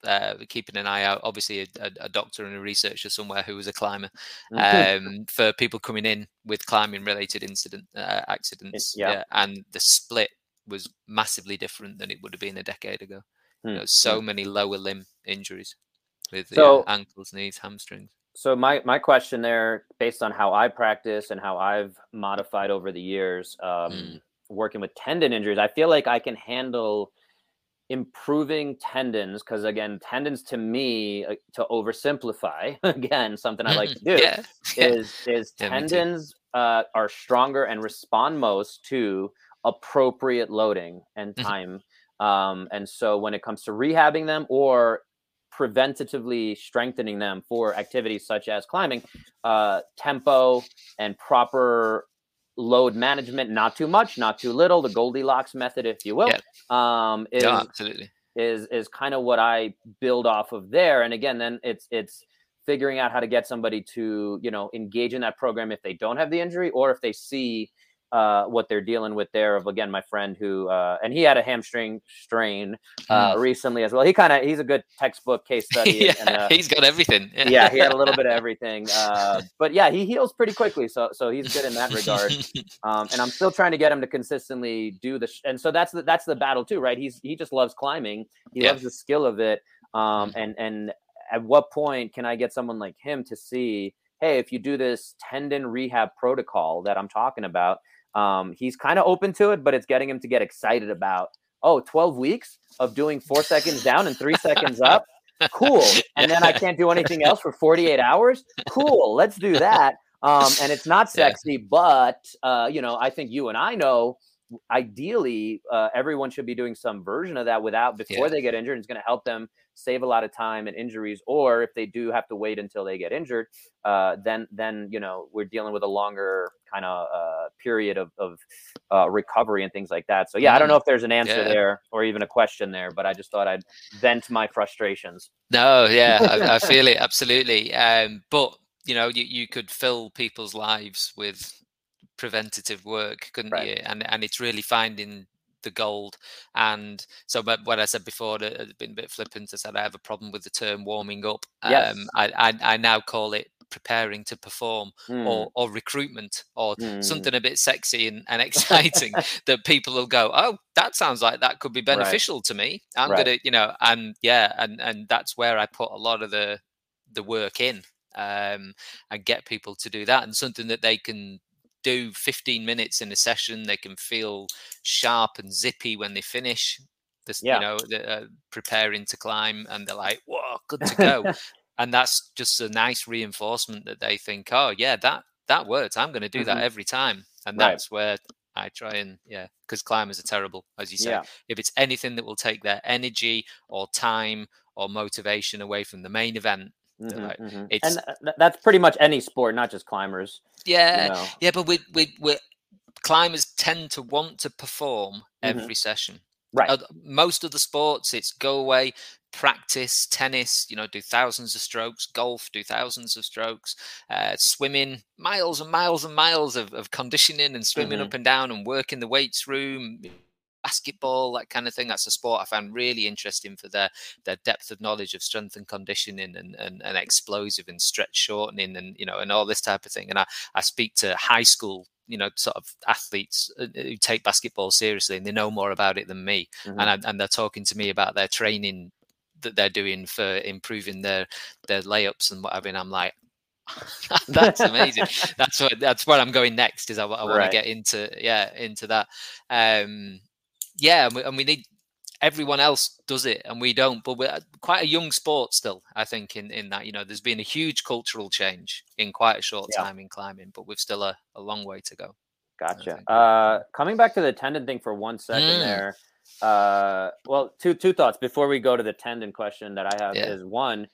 uh, keeping an eye out. Obviously, a, a, doctor and a researcher somewhere who was a climber mm-hmm. (laughs) um, for people coming in with climbing related incident uh, accidents. Yeah. yeah. and the split was massively different than it would have been a decade ago. Mm-hmm. You know, so many lower limb injuries with so, ankles, knees, hamstrings so my my question there, based on how I practice and how I've modified over the years, um, mm. working with tendon injuries, I feel like I can handle improving tendons because again tendons to me uh, to oversimplify (laughs) again something i like to (laughs) do yeah. is is tendons uh, are stronger and respond most to appropriate loading and mm-hmm. time um, and so when it comes to rehabbing them or preventatively strengthening them for activities such as climbing, uh, tempo and proper load management, not too much, not too little, the Goldilocks method, if you will, yeah. um, is, yeah, absolutely. is, is kind of what I build off of there. And again, then it's, it's figuring out how to get somebody to, you know, engage in that program if they don't have the injury or if they see uh, what they're dealing with there. Of again, my friend who uh, and he had a hamstring strain uh, mm. recently as well. He kind of he's a good textbook case (laughs) study. yeah, and, uh, he's got everything. (laughs) yeah, he had a little bit of everything. Uh, but yeah, he heals pretty quickly, so so he's good in that regard. (laughs) Um, and I'm still trying to get him to consistently do the. Sh- and so that's the that's the battle too, right? He's he just loves climbing. He yeah. loves the skill of it. Um, mm. and and at what point can I get someone like him to see? Hey, if you do this tendon rehab protocol that I'm talking about, um, he's kind of open to it, but it's getting him to get excited about, oh, 12 weeks of doing four seconds down and three seconds up. Cool. (laughs) And then I can't do anything else for 48 hours. Cool. Let's do that. Um, and it's not sexy, yeah. but, uh, you know, I think you and I know ideally uh, everyone should be doing some version of that without before yeah. they get injured. It's going to help them save a lot of time and injuries. Or if they do have to wait until they get injured, uh, then then you know we're dealing with a longer kind of uh, period of, of uh, recovery and things like that. So yeah, I don't know mm-hmm. if there's an answer yeah. there or even a question there, but I just thought I'd vent my frustrations. No, yeah, I, I (laughs) feel it absolutely. Um, but you know, you, you could fill people's lives with preventative work, couldn't right. you? And and it's really finding the gold. And so, but what I said before, I've been a bit flippant. I said I have a problem with the term warming up. Yes. Um, I, I, I now call it preparing to perform mm. or, or recruitment or mm. something a bit sexy and, and (laughs) exciting that people will go, oh, that sounds like that could be beneficial right. to me. I'm right. gonna, you know, and yeah, and and that's where I put a lot of the the work in um, and get people to do that and something that they can do 15 minutes in a session. They can feel sharp and zippy when they finish. This, yeah. you know, uh, preparing to climb, and they're like, "Whoa, good to go!" (laughs) and that's just a nice reinforcement that they think, "Oh, yeah, that that works. I'm going to do mm-hmm. that every time." And that's where I try and yeah, because climbers are terrible, as you say. Yeah. If it's anything that will take their energy or time or motivation away from the main event, Mm-hmm, mm-hmm. and uh, that's pretty much any sport, not just climbers. Yeah, you know. yeah, but we we we climbers tend to want to perform mm-hmm. every session. Right. Most of the sports, it's go away, practice, tennis, you know, do thousands of strokes, golf, do thousands of strokes, uh, swimming, miles and miles and miles of, of conditioning and swimming mm-hmm. up and down and work in the weights room, basketball, that kind of thing. That's a sport I found really interesting for their their depth of knowledge of strength and conditioning and, and, and explosive and stretch shortening and you know and all this type of thing. And I, I speak to high school you know sort of athletes uh, who take basketball seriously and they know more about it than me mm-hmm. and I, and they're talking to me about their training that they're doing for improving their their layups and whatever and I'm like (laughs) that's amazing (laughs) that's what that's where I'm going next is I, I want right. to get into yeah into that um yeah, and we, and we, need everyone else does it and we don't. But we're quite a young sport still, I think. In in that, you know, there's been a huge cultural change in quite a short yeah. time in climbing, but we've still a, a long way to go. Gotcha. Uh, coming back to the tendon thing for one second mm. there. Uh, well, two two thoughts before we go to the tendon question that I have yeah. is one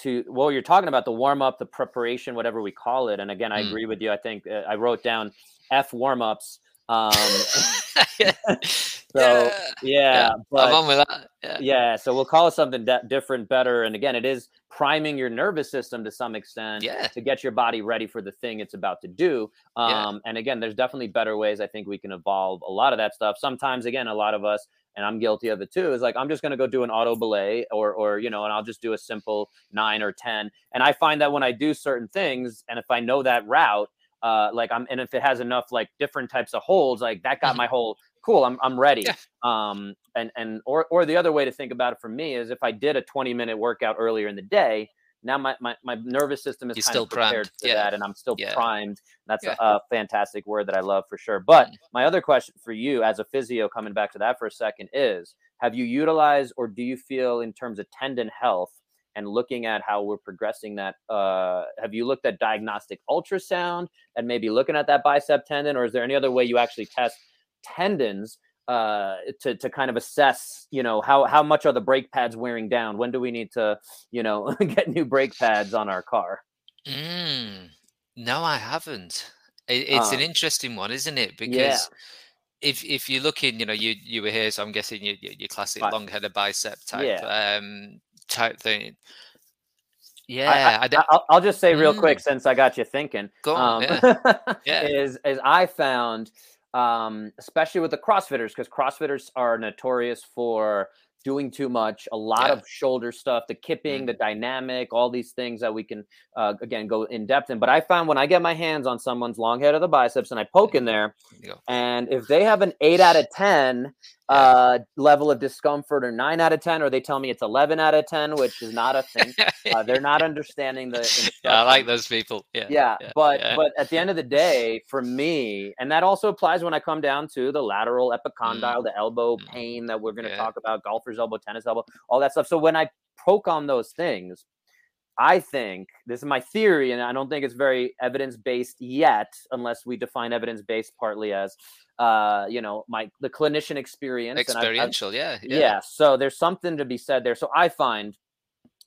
to well you're talking about the warm up the preparation whatever we call it and again i mm. agree with you i think uh, i wrote down f warm ups um, (laughs) (laughs) so yeah, yeah, yeah but, I'm on with that. Yeah. yeah, so we'll call it something de- different, better, and again, it is priming your nervous system to some extent yeah. to get your body ready for the thing it's about to do. Um, yeah. And again, there's definitely better ways. I think we can evolve a lot of that stuff. Sometimes, again, a lot of us, and I'm guilty of it too, is like I'm just going to go do an auto belay or, or you know, and I'll just do a simple nine or ten. And I find that when I do certain things, and if I know that route uh, like I'm, and if it has enough like different types of holds, like that got mm-hmm. my whole cool. I'm I'm ready. Yeah. Um, and and or or the other way to think about it for me is if I did a 20 minute workout earlier in the day, now my my, my nervous system is You're kind still of prepared primed. for yeah. that, and I'm still yeah. primed. That's a, a, fantastic word that I love for sure. But mm-hmm. my other question for you, as a physio, coming back to that for a second, is: Have you utilized, or do you feel, in terms of tendon health? And looking at how we're progressing that uh, have you looked at diagnostic ultrasound and maybe looking at that bicep tendon or is there any other way you actually test tendons uh, to to kind of assess, you know, how how much are the brake pads wearing down? When do we need to, you know, (laughs) get new brake pads on our car? Mm, no, I haven't. It, it's uh, an interesting one, isn't it? Because yeah. if if you're looking, you know, you you were here, so I'm guessing you your classic long headed bicep type yeah. um, type thing. Yeah, I, will just say real mm. quick since I got you thinking. Go on. Um, yeah. (laughs) yeah. Is is I found um, especially with the CrossFitters, because CrossFitters are notorious for doing too much, a lot yeah. of shoulder stuff, the kipping, mm. the dynamic, all these things that we can uh, again go in depth in. But I found when I get my hands on someone's long head of the biceps and I poke in there, and if they have an eight out of ten uh, level of discomfort, or nine out of ten, or they tell me it's eleven out of ten, which is not a thing. uh, they're not (laughs) understanding the. Yeah, I like those people. Yeah, yeah, yeah but yeah. but at the end of the day, for me, and that also applies when I come down to the lateral epicondyle, mm. the elbow mm. pain that we're going to talk about, golfer's elbow, tennis elbow, all that stuff. So when I poke on those things, I think this is my theory, and I don't think it's very evidence based yet, unless we define evidence based partly as, uh, you know, my the clinician experience, experiential, I've, I've, yeah, yeah, yeah. So there's something to be said there. So I find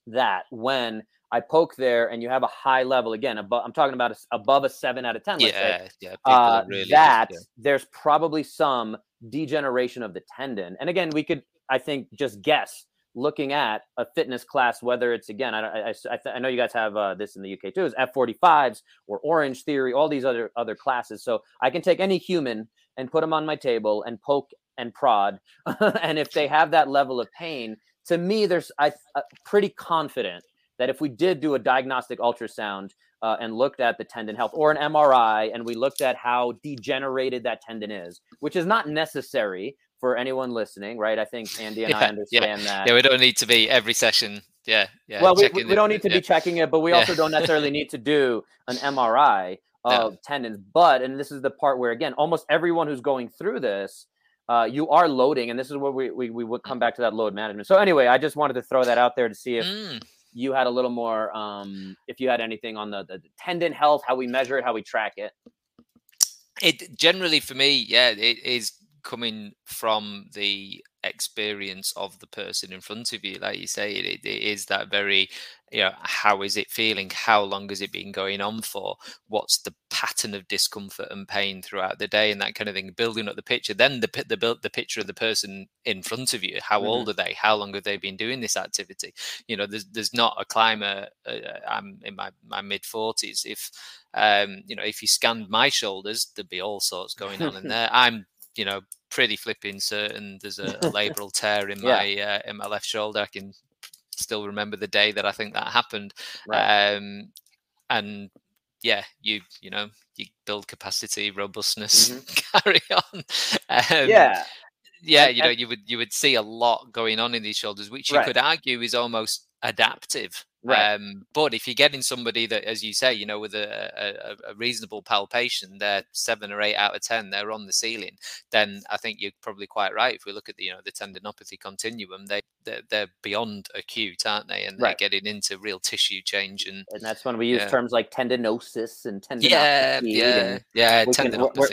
that when I poke there and you have a high level again, above, I'm talking about a, above a seven out of ten. yeah, say, yeah, uh, really that yeah. there's probably some degeneration of the tendon, and again, we could I think just guess looking at a fitness class, whether it's again, I, I, I, I know you guys have uh, this in the UK too, is F45s or Orange Theory, all these other other classes. So I can take any human and put them on my table and poke and prod, (laughs) and if they have that level of pain, to me, there's I uh, pretty confident that if we did do a diagnostic ultrasound uh, and looked at the tendon health or an MRI and we looked at how degenerated that tendon is, which is not necessary for anyone listening, right? I think Andy and (laughs) yeah, I understand yeah. that. Yeah, we don't need to be every session. Yeah, yeah. Well, we, we, don't need to yeah. be checking it, but we also don't necessarily need to do an MRI (laughs) of no. tendons. But, and this is the part where, again, almost everyone who's going through this, uh, you are loading, and this is where we, we, we would come back to that load management. So, anyway, I just wanted to throw that out there to see if. Mm. You had a little more, um, if you had anything on the, the tendon health, how we measure it, how we track it. It generally, for me, yeah, it is coming from the experience of the person in front of you like you say it, it is that very you know how is it feeling? How long has it been going on for? What's the pattern of discomfort and pain throughout the day? And that kind of thing building up the picture. Then the the build the picture of the person in front of you. How mm-hmm. old are they? How long have they been doing this activity? You know there's there's not a climber uh, i'm in my my mid 40s if um you know if you scanned my shoulders there'd be all sorts going on in there. I'm you know pretty flipping certain there's a, a (laughs) labral tear in my yeah. uh, in my left shoulder. I can still remember the day that I think that happened. Right. Um, and yeah, you you know you build capacity, robustness, mm-hmm. (laughs) carry on. Um, yeah, yeah, you know you would you would see a lot going on in these shoulders, which you right. could argue is almost adaptive Right. Um, but if you're getting somebody that, as you say, you know, with a, a, a, reasonable palpation, they're seven or eight out of ten, they're on the ceiling. Then I think you're probably quite right. If we look at the, you know, the tendinopathy continuum, they they're, they're beyond acute, aren't they? And they're right. getting into real tissue change, and and that's when we use yeah. terms like tendinosis and tendinopathy. Yeah, yeah, yeah. We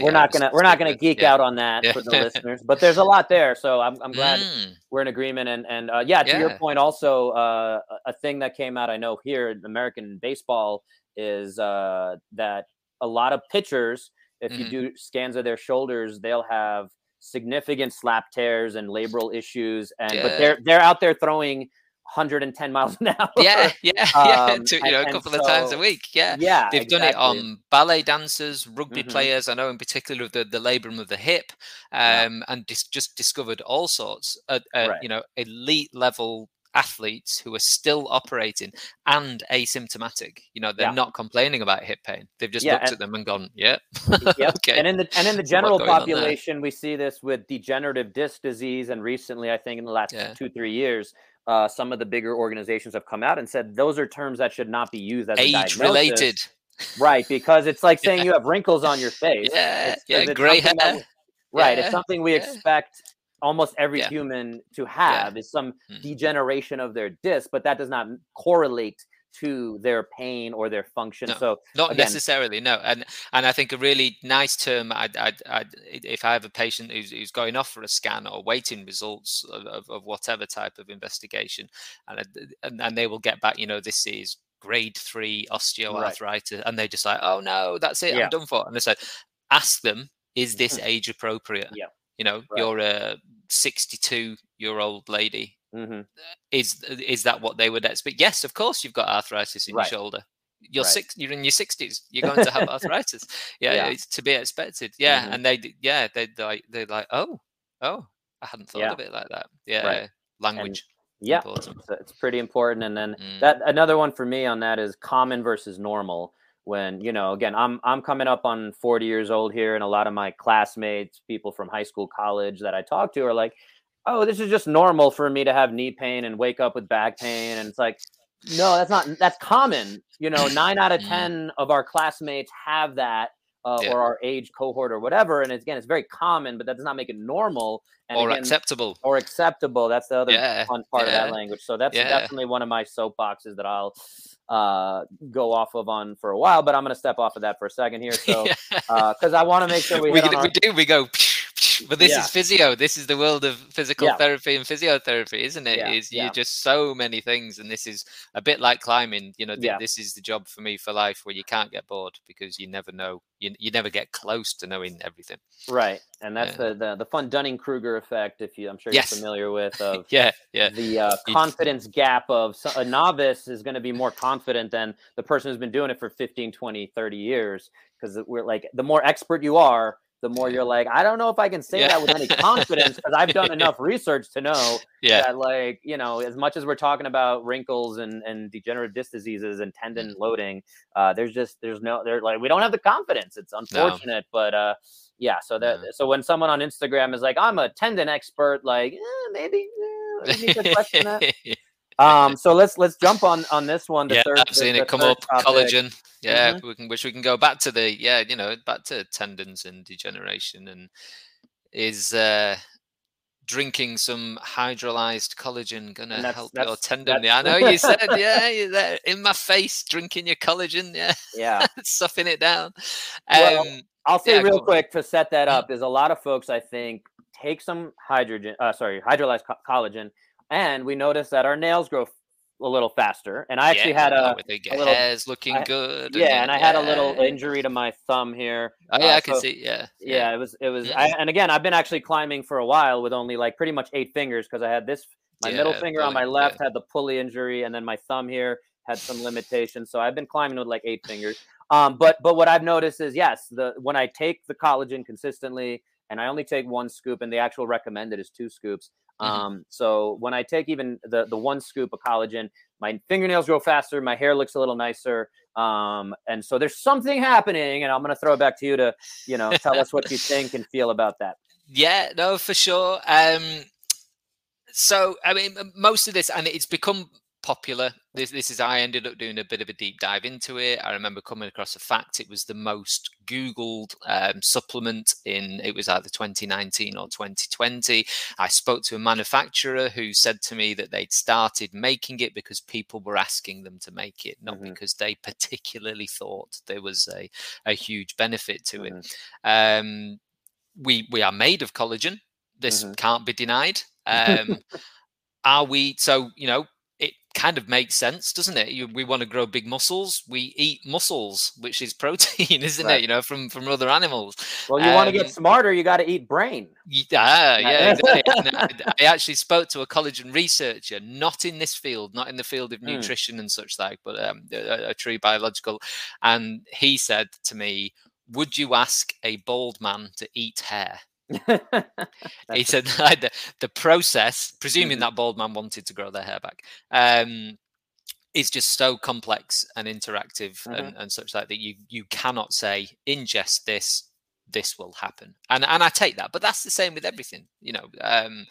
we're, not gonna we're not gonna geek yeah. out on that for the (laughs) listeners, but there's a lot there. So I'm I'm glad mm. we're in agreement. And and uh, yeah, to your point, also uh, a thing that came out out I know here in American baseball is uh, that a lot of pitchers, if mm-hmm. you do scans of their shoulders, they'll have significant slap tears and labral issues, and yeah. but they're they're out there throwing 110 miles an (laughs) hour. Yeah, (laughs) yeah, (laughs) yeah. Um, to, you know, a couple so, of times a week. Yeah, yeah. They've exactly. done it on ballet dancers, rugby mm-hmm. players. I know in particular the the labrum of the hip, um, yeah. and dis- just discovered all sorts. Uh, right. You know, elite level athletes who are still operating and asymptomatic. You know, they're yeah. not complaining about hip pain. They've just yeah, looked and, at them and gone, "Yeah, (laughs) yep. okay." And in the and in the general population, we see this with degenerative disc disease, and recently, I think in the last yeah. two three years. Uh, some of the bigger organizations have come out and said those are terms that should not be used as age related, right? Because it's like saying (laughs) you have wrinkles on your face. Yeah, it's, yeah, gray hair. That, right, it's something we expect almost every yeah. human to have yeah. is some mm. degeneration of their disc, but that does not correlate to their pain or their function. No, so not again, necessarily, no. And and I think a really nice term, I'd, I'd, I'd, if I have a patient who's, who's going off for a scan or waiting results of, of, of whatever type of investigation, and, and and they will get back, you know, this is grade three osteoarthritis, right. and they just like, oh no, that's it, yeah. I'm done for. And they said, ask them, is this mm-hmm. age appropriate? Yeah. You know, right. you're a 62 year old lady. Mm-hmm. Is is that what they would expect? Yes, of course, you've got arthritis in right. your shoulder. You're right. six. You're in your sixties. (laughs) You're going to have arthritis. Yeah, yeah, it's to be expected. Yeah, mm-hmm. and they yeah they like they're like oh oh I hadn't thought yeah. of it like that. Yeah, language. And, yeah, important. it's pretty important. And then mm. that another one for me on that is common versus normal when you know again i'm i'm coming up on 40 years old here and a lot of my classmates people from high school college that i talk to are like oh, this is just normal for me to have knee pain and wake up with back pain. And it's like, no, that's not, that's common. You know, nine out of (laughs) mm. 10 of our classmates have that. Uh, yeah. or our age cohort or whatever. And it's, again, it's very common, but that does not make it normal and or again, acceptable. Or acceptable. That's the other yeah. fun part yeah. of that language. So that's definitely one of my soapboxes that I'll uh, go off of on for a while. But I'm going to step off of that for a second here. (laughs) So because uh, I want to make sure we we, our... we do we go but this yeah. is physio. This is the world of physical yeah. therapy and physiotherapy, isn't it? Yeah. Is you just so many things, and this is a bit like climbing. You know, th- this is the job for me for life, where you can't get bored because you never know. You, you never get close to knowing everything. Right, and that's the, the, the fun Dunning Kruger effect. If you, I'm sure you're familiar with. (laughs) Of yeah, yeah. The uh, (laughs) confidence gap of a novice is going to be more confident than the person who's been doing it for 15, 20, 30 years because we're like the more expert you are the more you're (laughs) like, I don't know if I can say yeah. that with any confidence because I've done (laughs) enough research to know yeah. that, like, you know, as much as we're talking about wrinkles and, and degenerative disc diseases and tendon mm-hmm. loading, uh, there's just there's no there's like we don't have the confidence. It's unfortunate, no. but uh, yeah. So that yeah. so when someone on Instagram is like, I'm a tendon expert, like eh, maybe. Eh, you to question that. (laughs) Um, so let's let's jump on on this one. yeah, third, I've seen the, it come up. Topic. Collagen. Yeah, mm-hmm. we can which we can go back to the yeah, you know, back to tendons and degeneration and is uh drinking some hydrolyzed collagen gonna help your tendon? Yeah, I know (laughs) you said, yeah, you're there in my face drinking your collagen, yeah, yeah, (laughs) stuffing it down. Um, well, I'll say yeah, real quick to set that mm. up There's a lot of folks I think take some hydrogen, uh, sorry, hydrolyzed co- collagen and we noticed that our nails grow a little faster. And I actually yeah, had a, a little, hairs looking I, good. Yeah, and, and I yeah. had a little injury to my thumb here. Oh yeah, uh, I can see. Yeah, yeah, yeah, it was it was. I, and again, I've been actually climbing for a while with only like pretty much eight fingers because I had this. My middle finger on my left had the pulley injury, and then my thumb here had some limitations. So I've been climbing with like eight fingers. Um, but but what I've noticed is yes, the when I take the collagen consistently, and I only take one scoop, and the actual recommended is two scoops. Mm-hmm. Um, so when I take even the the one scoop of collagen, my fingernails grow faster, my hair looks a little nicer, um, and so there's something happening. And I'm going to throw it back to you to you know tell us what you think and feel about that. Yeah, no, for sure. Um, so I mean, most of this, and it's become popular. This, this is I ended up doing a bit of a deep dive into it. I remember coming across a fact it was the most googled um, supplement in it was either 2019 or 2020. I spoke to a manufacturer who said to me that they'd started making it because people were asking them to make it, not mm-hmm. because they (laughs) particularly thought there was a, a huge benefit to mm-hmm. it. Um, we we are made of collagen. This mm-hmm. can't be denied. (laughs) Um, are we so you know kind of makes sense, doesn't it? You, we want to grow big muscles. We eat muscles, which is (laughs) protein, isn't right. it? You know, from from other animals. Well, you um, want to get smarter, you got to eat brain. Yeah, yeah. (laughs) Exactly. I, actually spoke to a collagen researcher, not in this field, not in the field of hmm. nutrition mm. and such like, but um, a, a true biological, and he said to me, "Would you ask a bald man to eat hair?" (laughs) he said (laughs) the, the process, presuming mm-hmm. that bald man wanted to grow their hair back, um, is just so complex and interactive mm-hmm. and, and such like that you you cannot say ingest this, this will happen. And and I take that, but that's the same with everything, you know. Um,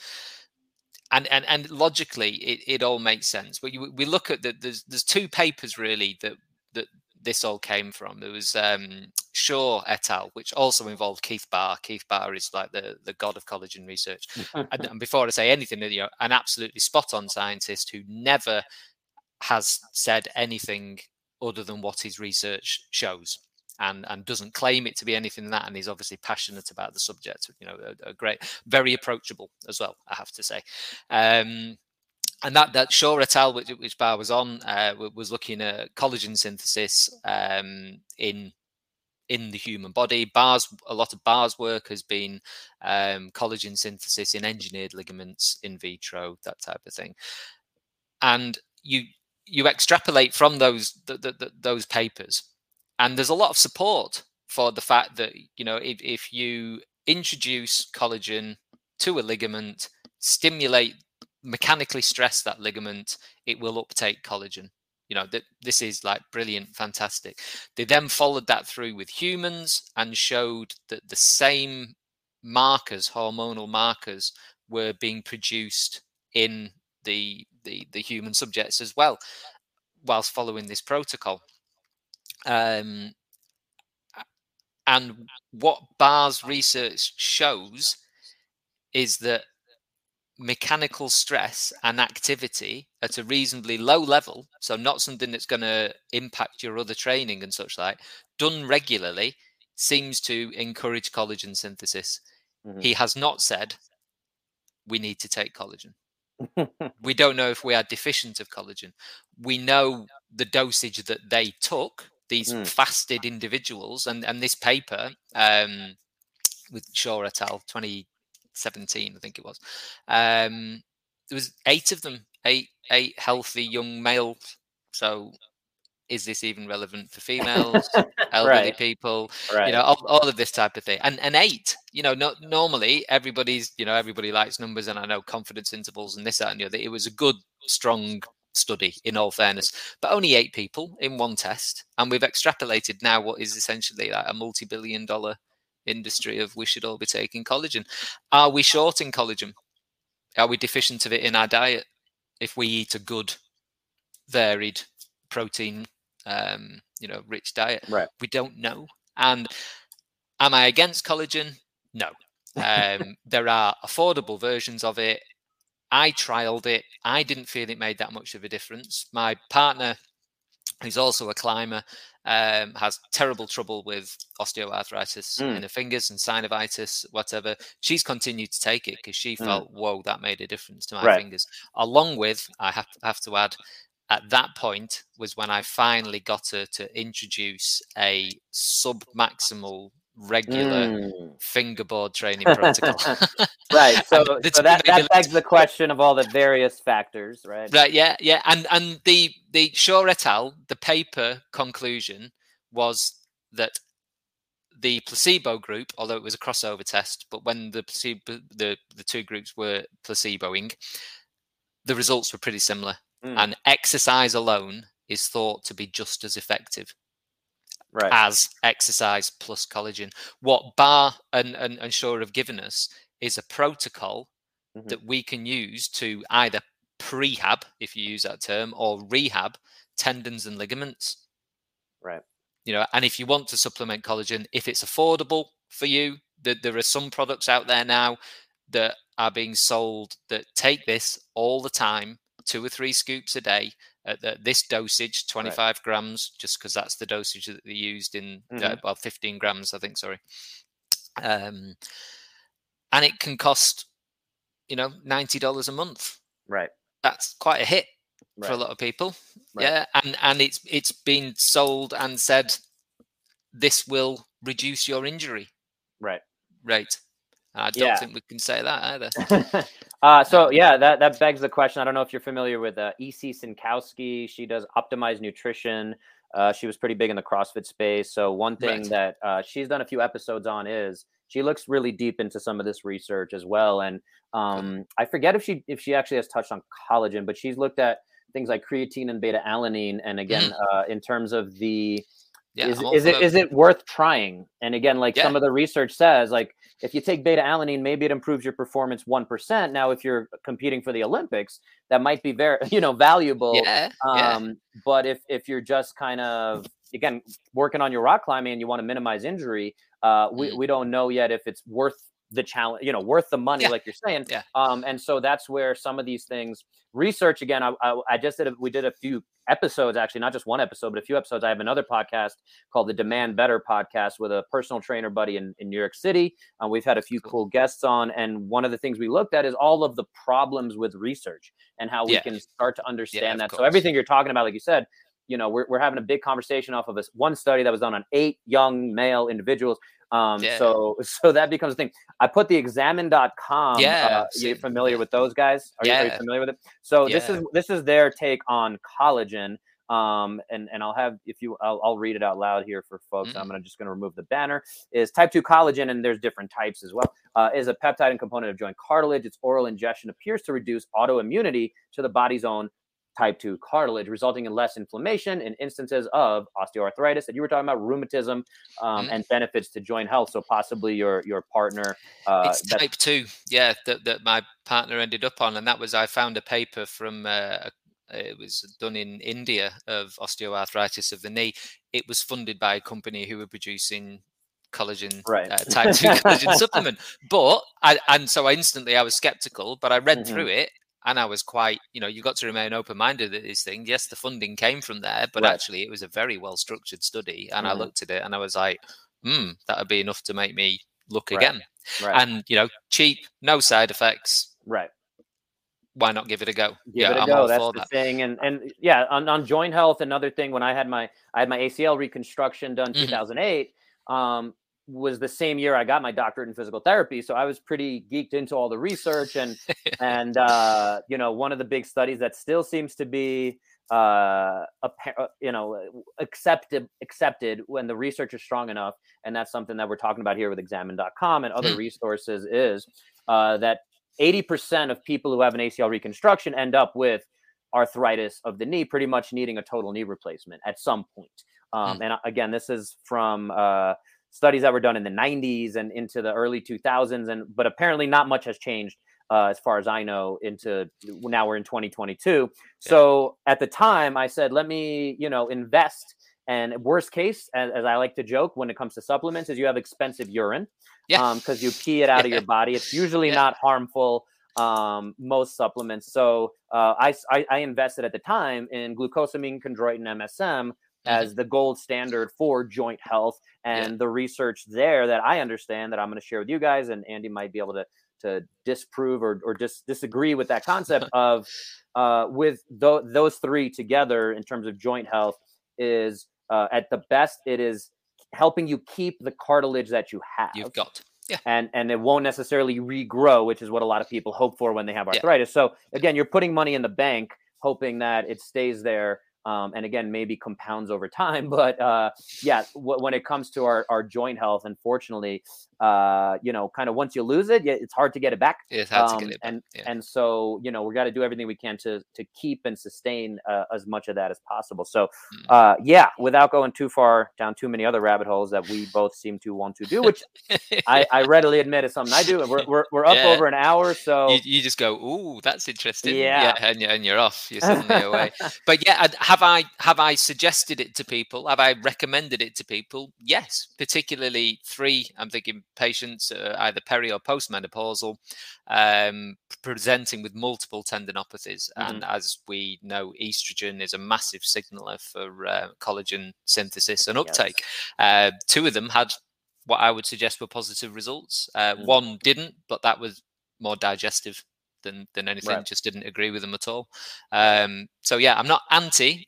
and and and logically, it, it all makes sense. But you, we look at the there's there's two papers really that that this all came from. There was um, Shaw et al., which also involved Keith Baar. Keith Baar is like the, the god of collagen research. and, and, before I say anything, you know, an absolutely spot on scientist who never has said anything other than what his research shows. And, and doesn't claim it to be anything that, and he's obviously passionate about the subject. You know, a, a great, very approachable as well. I have to say. Um, and that that Shaw et which, which Baar was on, uh, was looking at collagen synthesis um, in in the human body. Baar's, a lot of Baar's work has been um, collagen synthesis in engineered ligaments in vitro, that type of thing. And you you extrapolate from those the, the, the, those papers, and there's a lot of support for the fact that you know if, if you introduce collagen to a ligament, stimulate mechanically stress that ligament, it will uptake collagen. You know that this is like brilliant, fantastic. They then followed that through with humans and showed that the same markers, hormonal markers, were being produced in the the, the human subjects as well, whilst following this protocol. Um, and what Baar's research shows is that mechanical stress and activity at a reasonably low level, so not something that's going to impact your other training and such like, done regularly seems to encourage collagen synthesis. Mm-hmm. He has not said we need to take collagen. (laughs) we don't know if we are deficient of collagen. We know the dosage that they took, these mm. fasted individuals, and, and this paper um, with Shaw et al. 2017, I think it was. Um, there was eight of them, eight eight healthy young males. So is this even relevant for females, (laughs) elderly right. people, right. you know, all, all, of this type of thing. And and eight, you know, not normally everybody's, you know, everybody likes numbers, and I know confidence intervals and this that and the other. It was a good, strong study, in all fairness, but only eight people in one test, and we've extrapolated now what is essentially like a multi-billion-dollar industry of we should all be taking collagen. Are we short in collagen? Are we deficient of it in our diet? If we eat a good, varied protein um, you know, rich diet. Right. We don't know. And am I against collagen? No. Um, (laughs) there are affordable versions of it. I trialed it. I didn't feel it made that much of a difference. My partner, who's also a climber, um, has terrible trouble with osteoarthritis mm. in her fingers and synovitis, whatever. She's continued to take it because she mm. felt, whoa, that made a difference to my right. fingers. Along with, I have, have to add, at that point was when I finally got her to introduce a sub-maximal regular mm. fingerboard training protocol. (laughs) right. So, (laughs) so that, that begs the question of all the various factors, right? Right. Yeah. Yeah. And and the the Shaw et al. the paper conclusion was that the placebo group, although it was a crossover test, but when the placebo, the the two groups were placeboing, the results were pretty similar. Mm. And exercise alone is thought to be just as effective right. as exercise plus collagen. What Baar and, and, and Shaw have given us is a protocol mm-hmm. that we can use to either prehab, if you use that term, or rehab tendons and ligaments. Right. You know, and if you want to supplement collagen, if it's affordable for you, that there are some products out there now that are being sold that take this all the time two or three scoops a day at the, this dosage, 25 right. grams, just because that's the dosage that they used in, uh, mm-hmm. uh, well, 15 grams, I think, sorry. Um, and it can cost, you know, $90 a month. Right. That's quite a hit right. for a lot of people. Right. Yeah. And, and it's, it's been sold and said, this will reduce your injury. Right. Right. I don't yeah. think we can say that either. (laughs) (laughs) uh, so yeah, that that begs the question. I don't know if you're familiar with uh, EC Synkowski. She does optimized nutrition. Uh, she was pretty big in the CrossFit space. So one thing right. that uh, she's done a few episodes on is she looks really deep into some of this research as well. And um, I forget if she if she actually has touched on collagen, but she's looked at things like creatine and beta alanine. And again, mm. uh, in terms of the yeah, is, is it is it worth trying? And again, like yeah. some of the research says, like if you take beta alanine, maybe it improves your performance 1%. Now, if you're competing for the Olympics, that might be very, (laughs) you know, valuable. Yeah, um, yeah. But if, if you're just kind of, again, working on your rock climbing and you want to minimize injury, uh, we, mm. we don't know yet if it's worth the challenge, you know, worth the money, yeah. like you're saying. Yeah. Um, and so that's where some of these things, research again, I, I, I just did, a, we did a few episodes, actually, not just one episode, but a few episodes. I have another podcast called the Demand Better podcast with a personal trainer buddy in, in New York City. Uh, we've had a few cool guests on. And one of the things we looked at is all of the problems with research and how we yeah. can start to understand that. So everything you're talking about, like you said, you know, we're, we're having a big conversation off of this one study that was done on eight young male individuals. Um, yeah. so, (laughs) so that becomes a thing. I put the examine.com. Yeah. Uh, you familiar with those guys? Are, yeah. you, are you familiar with it? So yeah. this is, this is their take on collagen. Um, and and I'll have if you I'll, I'll read it out loud here for folks. Mm-hmm. I'm gonna just gonna remove the banner. Is type two collagen, and there's different types as well. Uh, is a peptide and component of joint cartilage. Its oral ingestion appears to reduce autoimmunity to the body's own type 2 cartilage, resulting in less inflammation in instances of osteoarthritis that you were talking about, rheumatism, um, mm. and benefits to joint health. So possibly your your partner. Uh, it's type 2, yeah, that, that my partner ended up on. And that was, I found a paper from uh, it was done in India of osteoarthritis of the knee. It was funded by a company who were producing collagen right. uh, type 2 collagen (laughs) supplement but I, and so instantly i was skeptical but i read mm-hmm. through it and I was quite, you know, you got to remain open minded at these things. Yes, the funding came from there, but right. actually it was a very well structured study. And mm-hmm. I looked at it and I was like, hmm, that would be enough to make me look right. again. Right. And, you know, cheap, no side effects. Right. Why not give it a go? Give yeah, it a I'm go. That's the that. thing. And and yeah, on, on joint health, another thing when I had my I had my ACL reconstruction done mm-hmm. 2008. Um, was the same year I got my doctorate in physical therapy. So I was pretty geeked into all the research and (laughs) and uh, you know one of the big studies that still seems to be uh, a, uh, you know accepted accepted when the research is strong enough, and that's something that we're talking about here with Examine.com and other hmm. resources is uh, that 80% of people who have an ACL reconstruction end up with arthritis of the knee, pretty much needing a total knee replacement at some point. Um, mm. And uh, again, this is from uh, studies that were done in the 90s and into the early 2000s and but apparently not much has changed uh, as far as I know into now we're in 2022 yeah. so at the time I said let me you know invest and worst case as, as, I like to joke when it comes to supplements is you have expensive urine yeah because um, you pee it out yeah. of your body it's usually (laughs) yeah. not harmful um, most supplements so uh, I, I, I invested at the time in glucosamine chondroitin MSM. As the gold standard for joint health and yeah. the research there that I understand that I'm going to share with you guys and Andy might be able to to disprove or, or just disagree with that concept (laughs) of uh, with th- those three together in terms of joint health is uh, at the best it is helping you keep the cartilage that you have you've got yeah. and and it won't necessarily regrow which is what a lot of people hope for when they have arthritis yeah. so again you're putting money in the bank hoping that it stays there um, and again maybe compounds over time (laughs) but uh, yeah w- when it comes to our, our joint health unfortunately uh, you know kind of once you lose it it's hard to get it back it's hard um, to get it back. and yeah. and so you know we got to do everything we can to to keep and sustain uh, as much of that as possible so mm. uh, yeah without going too far down too many other rabbit holes that we both seem to want to do which I, I, readily admit is something I do we're, we're, we're up yeah. over an hour so you, you, just go ooh that's interesting yeah, yeah and, you're, and you're off you're suddenly away (laughs) but yeah have I have I suggested it to people? Have I recommended it to people? Yes, particularly three. I'm thinking patients uh, either peri or postmenopausal, um, presenting with multiple tendinopathies, mm-hmm. and as we know, estrogen is a massive signaler for uh, collagen synthesis and uptake. Yes. Uh, two of them had what I would suggest were positive results. Mm-hmm. One didn't, but that was more digestive than than anything. Right. Just didn't agree with them at all. Um, so yeah, I'm not anti.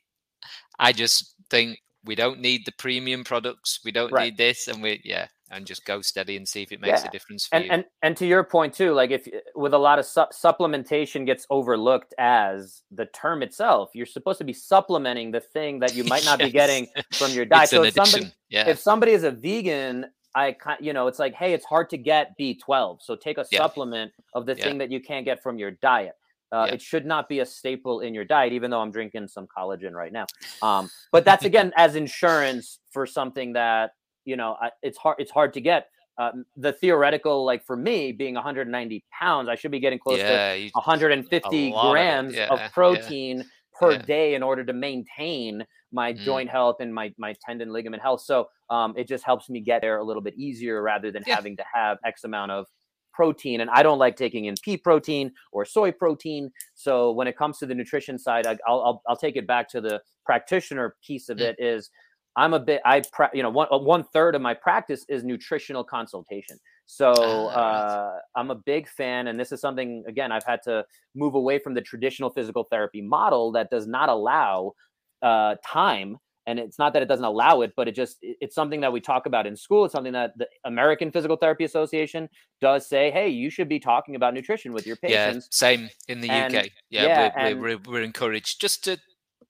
I just think we don't need the premium products. We don't right. need this, and we yeah, and just go steady and see if it makes yeah. a difference and, you. And and to your point too, like if with a lot of su- supplementation gets overlooked as the term itself, you're supposed to be supplementing the thing that you might not (laughs) yes. be getting from your diet. so if somebody, yeah. if somebody is a vegan, I you know it's like hey, it's hard to get B12, so take a yeah. supplement of the thing that you can't get from your diet. Uh, yeah. It should not be a staple in your diet, even though I'm drinking some collagen right now. Um, but that's again as insurance for something that you know it's hard. It's hard to get. Uh, the theoretical, like for me, being 190 pounds, I should be getting close yeah, to 150 grams of, yeah, of (laughs) protein per day in order to maintain my mm. joint health and my my tendon ligament health. So um, it just helps me get there a little bit easier rather than having to have X amount of protein and i don't like taking in pea protein or soy protein so when it comes to the nutrition side I, will I'll, I'll take it back to the practitioner piece of mm. it is i'm a bit i you know one, uh, one third of my practice is nutritional consultation. So ah, uh, i'm a big fan and this is something again i've had to move away from the traditional physical therapy model that does not allow uh, time and it's not that it doesn't allow it but it just it's something that we talk about in school. It's something that the american physical therapy association does say hey you should be talking about nutrition with your patients. yeah same in the and, uk yeah, yeah we're, we're, we're, encouraged. Just to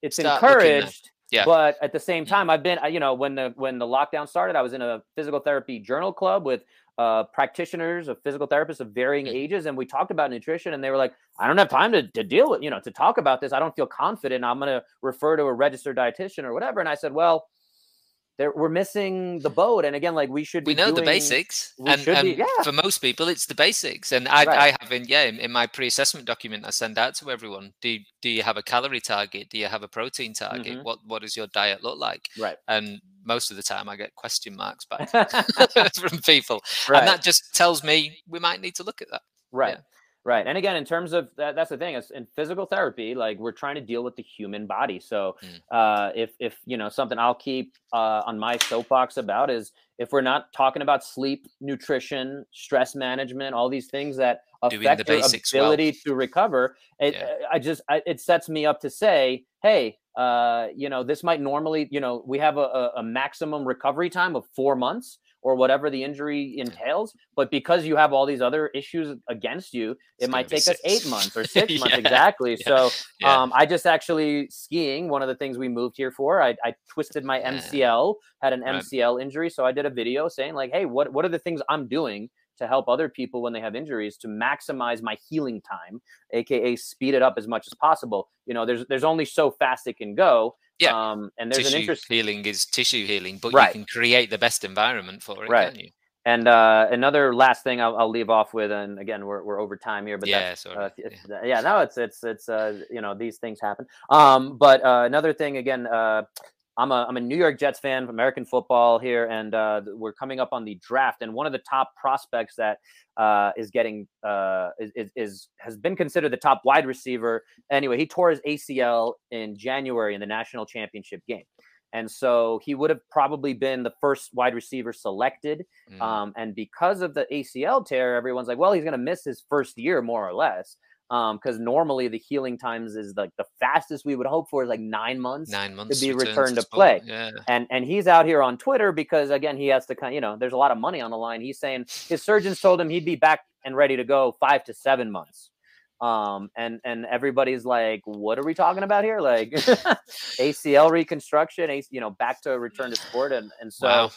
it's encouraged yeah. But at the same time, I've been, you know, when the when the lockdown started, I was in a physical therapy journal club with uh, practitioners of physical therapists of varying mm-hmm. ages, and we talked about nutrition, and they were like, "I don't have time to, to deal with, you know, to talk about this. I don't feel confident. I'm going to refer to a registered dietitian or whatever." And I said, "Well, there, we're missing the boat. And again, like we should be. we know doing, the basics, and, and be, yeah. for most people, it's the basics. And I, right. I have in yeah in, in, my pre-assessment document I send out to everyone. Do you, do you have a calorie target? Do you have a protein target? Mm-hmm. What what does your diet look like? Right. And most of the time, I get question marks back (laughs) (laughs) from people, right. and that just tells me we might need to look at that. Right. Yeah. Right. And again, in terms of that, that's the thing is in physical therapy, like we're trying to deal with the human body. So mm. uh, if, if, you know, something I'll keep uh, on my soapbox about is if we're not talking about sleep, nutrition, stress management, all these things that affect your ability well. to recover, it, yeah. I just, I, it sets me up to say, Hey, uh, you know, this might normally, you know, we have a, a maximum recovery time of four months or whatever the injury entails. But because you have all these other issues against you, it might take us eight months or (laughs) six months exactly. Yeah. So yeah. Um, I just actually skiing. One of the things we moved here for, I, I twisted my MCL, had an MCL injury. So I did a video saying like, hey, what what are the things I'm doing? to help other people when they have injuries to maximize my healing time aka speed it up as much as possible you know there's there's only so fast it can go yeah. Um, and there's tissue an interest healing is tissue healing, but right. you can create the best environment for it, right. And uh, another last thing I'll, I'll, leave off with, and again we're, we're over time here, but yeah, uh, yeah. yeah, no, it's it's it's uh, you know these things happen. Um, but uh, another thing again, uh, I'm a I'm a New York Jets fan of American football here, and uh, we're coming up on the draft. And one of the top prospects that uh, is getting uh, is, is has been considered the top wide receiver. Anyway, he tore his ACL in January in the national championship game. And so he would have probably been the first wide receiver selected. Mm. Um, and because of the ACL tear, everyone's like, well, he's going to miss his first year more or less because um, normally the healing times is like the fastest we would hope for is like nine months, nine months to be returned to, to play. Yeah. And and he's out here on Twitter because again he has to kind, you know, there's a lot of money on the line. He's saying his surgeons told him he'd be back and ready to go five to seven months. Um, and and everybody's like, what are we talking about here? Like (laughs) ACL reconstruction, you know, back to return to sport, and and so. Wow.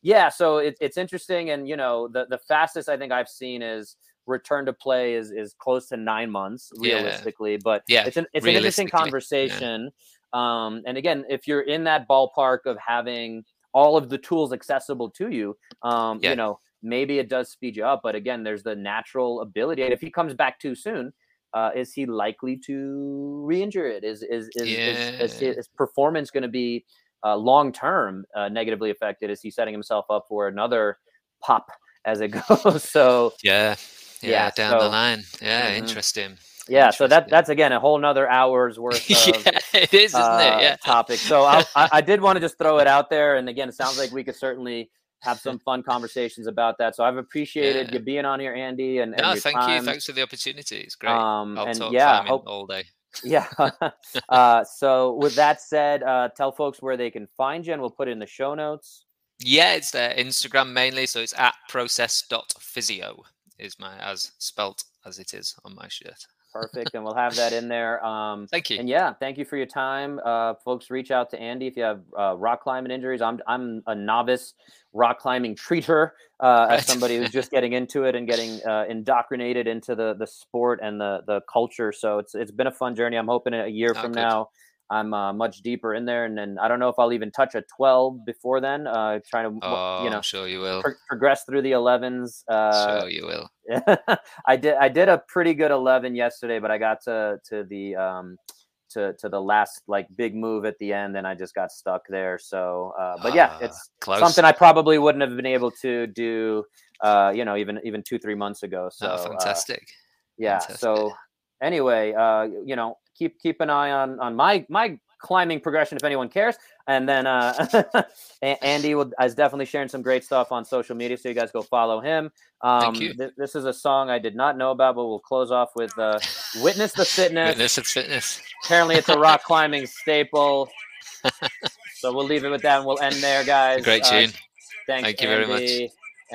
Yeah, so it, it's interesting, and you know, the the fastest I think I've seen is return to play is is close to nine months realistically. Yeah. But yeah, it's an it's an interesting conversation. Yeah. Um, and again, if you're in that ballpark of having all of the tools accessible to you, um, yeah. you know, maybe it does speed you up. But again, there's the natural ability. And if he comes back too soon, uh, is he likely to re-injure it? Is is is, is, is his performance going to be uh, long term uh, negatively affected? Is he setting himself up for another pop as it (laughs) goes? so yeah, yeah, yeah down so, the line. Yeah, mm-hmm. interesting. Yeah, interesting. so that that's again a whole nother hour's (laughs) worth. Of, yeah, it is, isn't uh, it? Yeah, topic. So (laughs) I, I did want to just throw it out there, and again, it sounds like we could certainly have (laughs) some fun conversations about that. So I've appreciated yeah. you being on here, Andy. And, and no, thank time. you. Thanks for the opportunity. It's great. Um, I'll and yeah, hope, all day. yeah. uh, so with that said, uh, tell folks where they can find you, and we'll put it in the show notes. Yeah, it's their Instagram mainly. So it's at process.physio is my as spelt as it is on my shirt. (laughs) Perfect, and we'll have that in there. Um, thank you. And yeah, thank you for your time, uh, folks. Reach out to Andy if you have uh, rock climbing injuries. I'm I'm a novice rock climbing treater, uh, right. as somebody who's just getting into it and getting (laughs) uh, indoctrinated into the the sport and the the culture. So it's it's been a fun journey. I'm hoping a year oh, from good. now I'm uh, much deeper in there, and then I don't know if I'll even touch a 12 before then. Uh, trying to, oh, you know, sure you will pro- progress through the 11s. Uh, sure you will. (laughs) I did. I did a pretty good 11 yesterday, but I got to to the um to to the last like big move at the end, and I just got stuck there. So, uh, but yeah, ah, it's close. something I probably wouldn't have been able to do. Uh, you know, even even two three months ago. So oh, fantastic. yeah. Fantastic. So anyway, uh, you know, keep keep an eye on on my my climbing progression if anyone cares. And then uh, (laughs) Andy will, is definitely sharing some great stuff on social media, so you guys go follow him. Um, Thank you. Th- this is a song I did not know about, but we'll close off with uh, "Witness the Fitness." Witness the Fitness. Apparently, it's a (laughs) rock climbing staple. so we'll leave it with that, and we'll end there, guys. Great uh, tune. Uh, thanks, Thank you Andy. very much.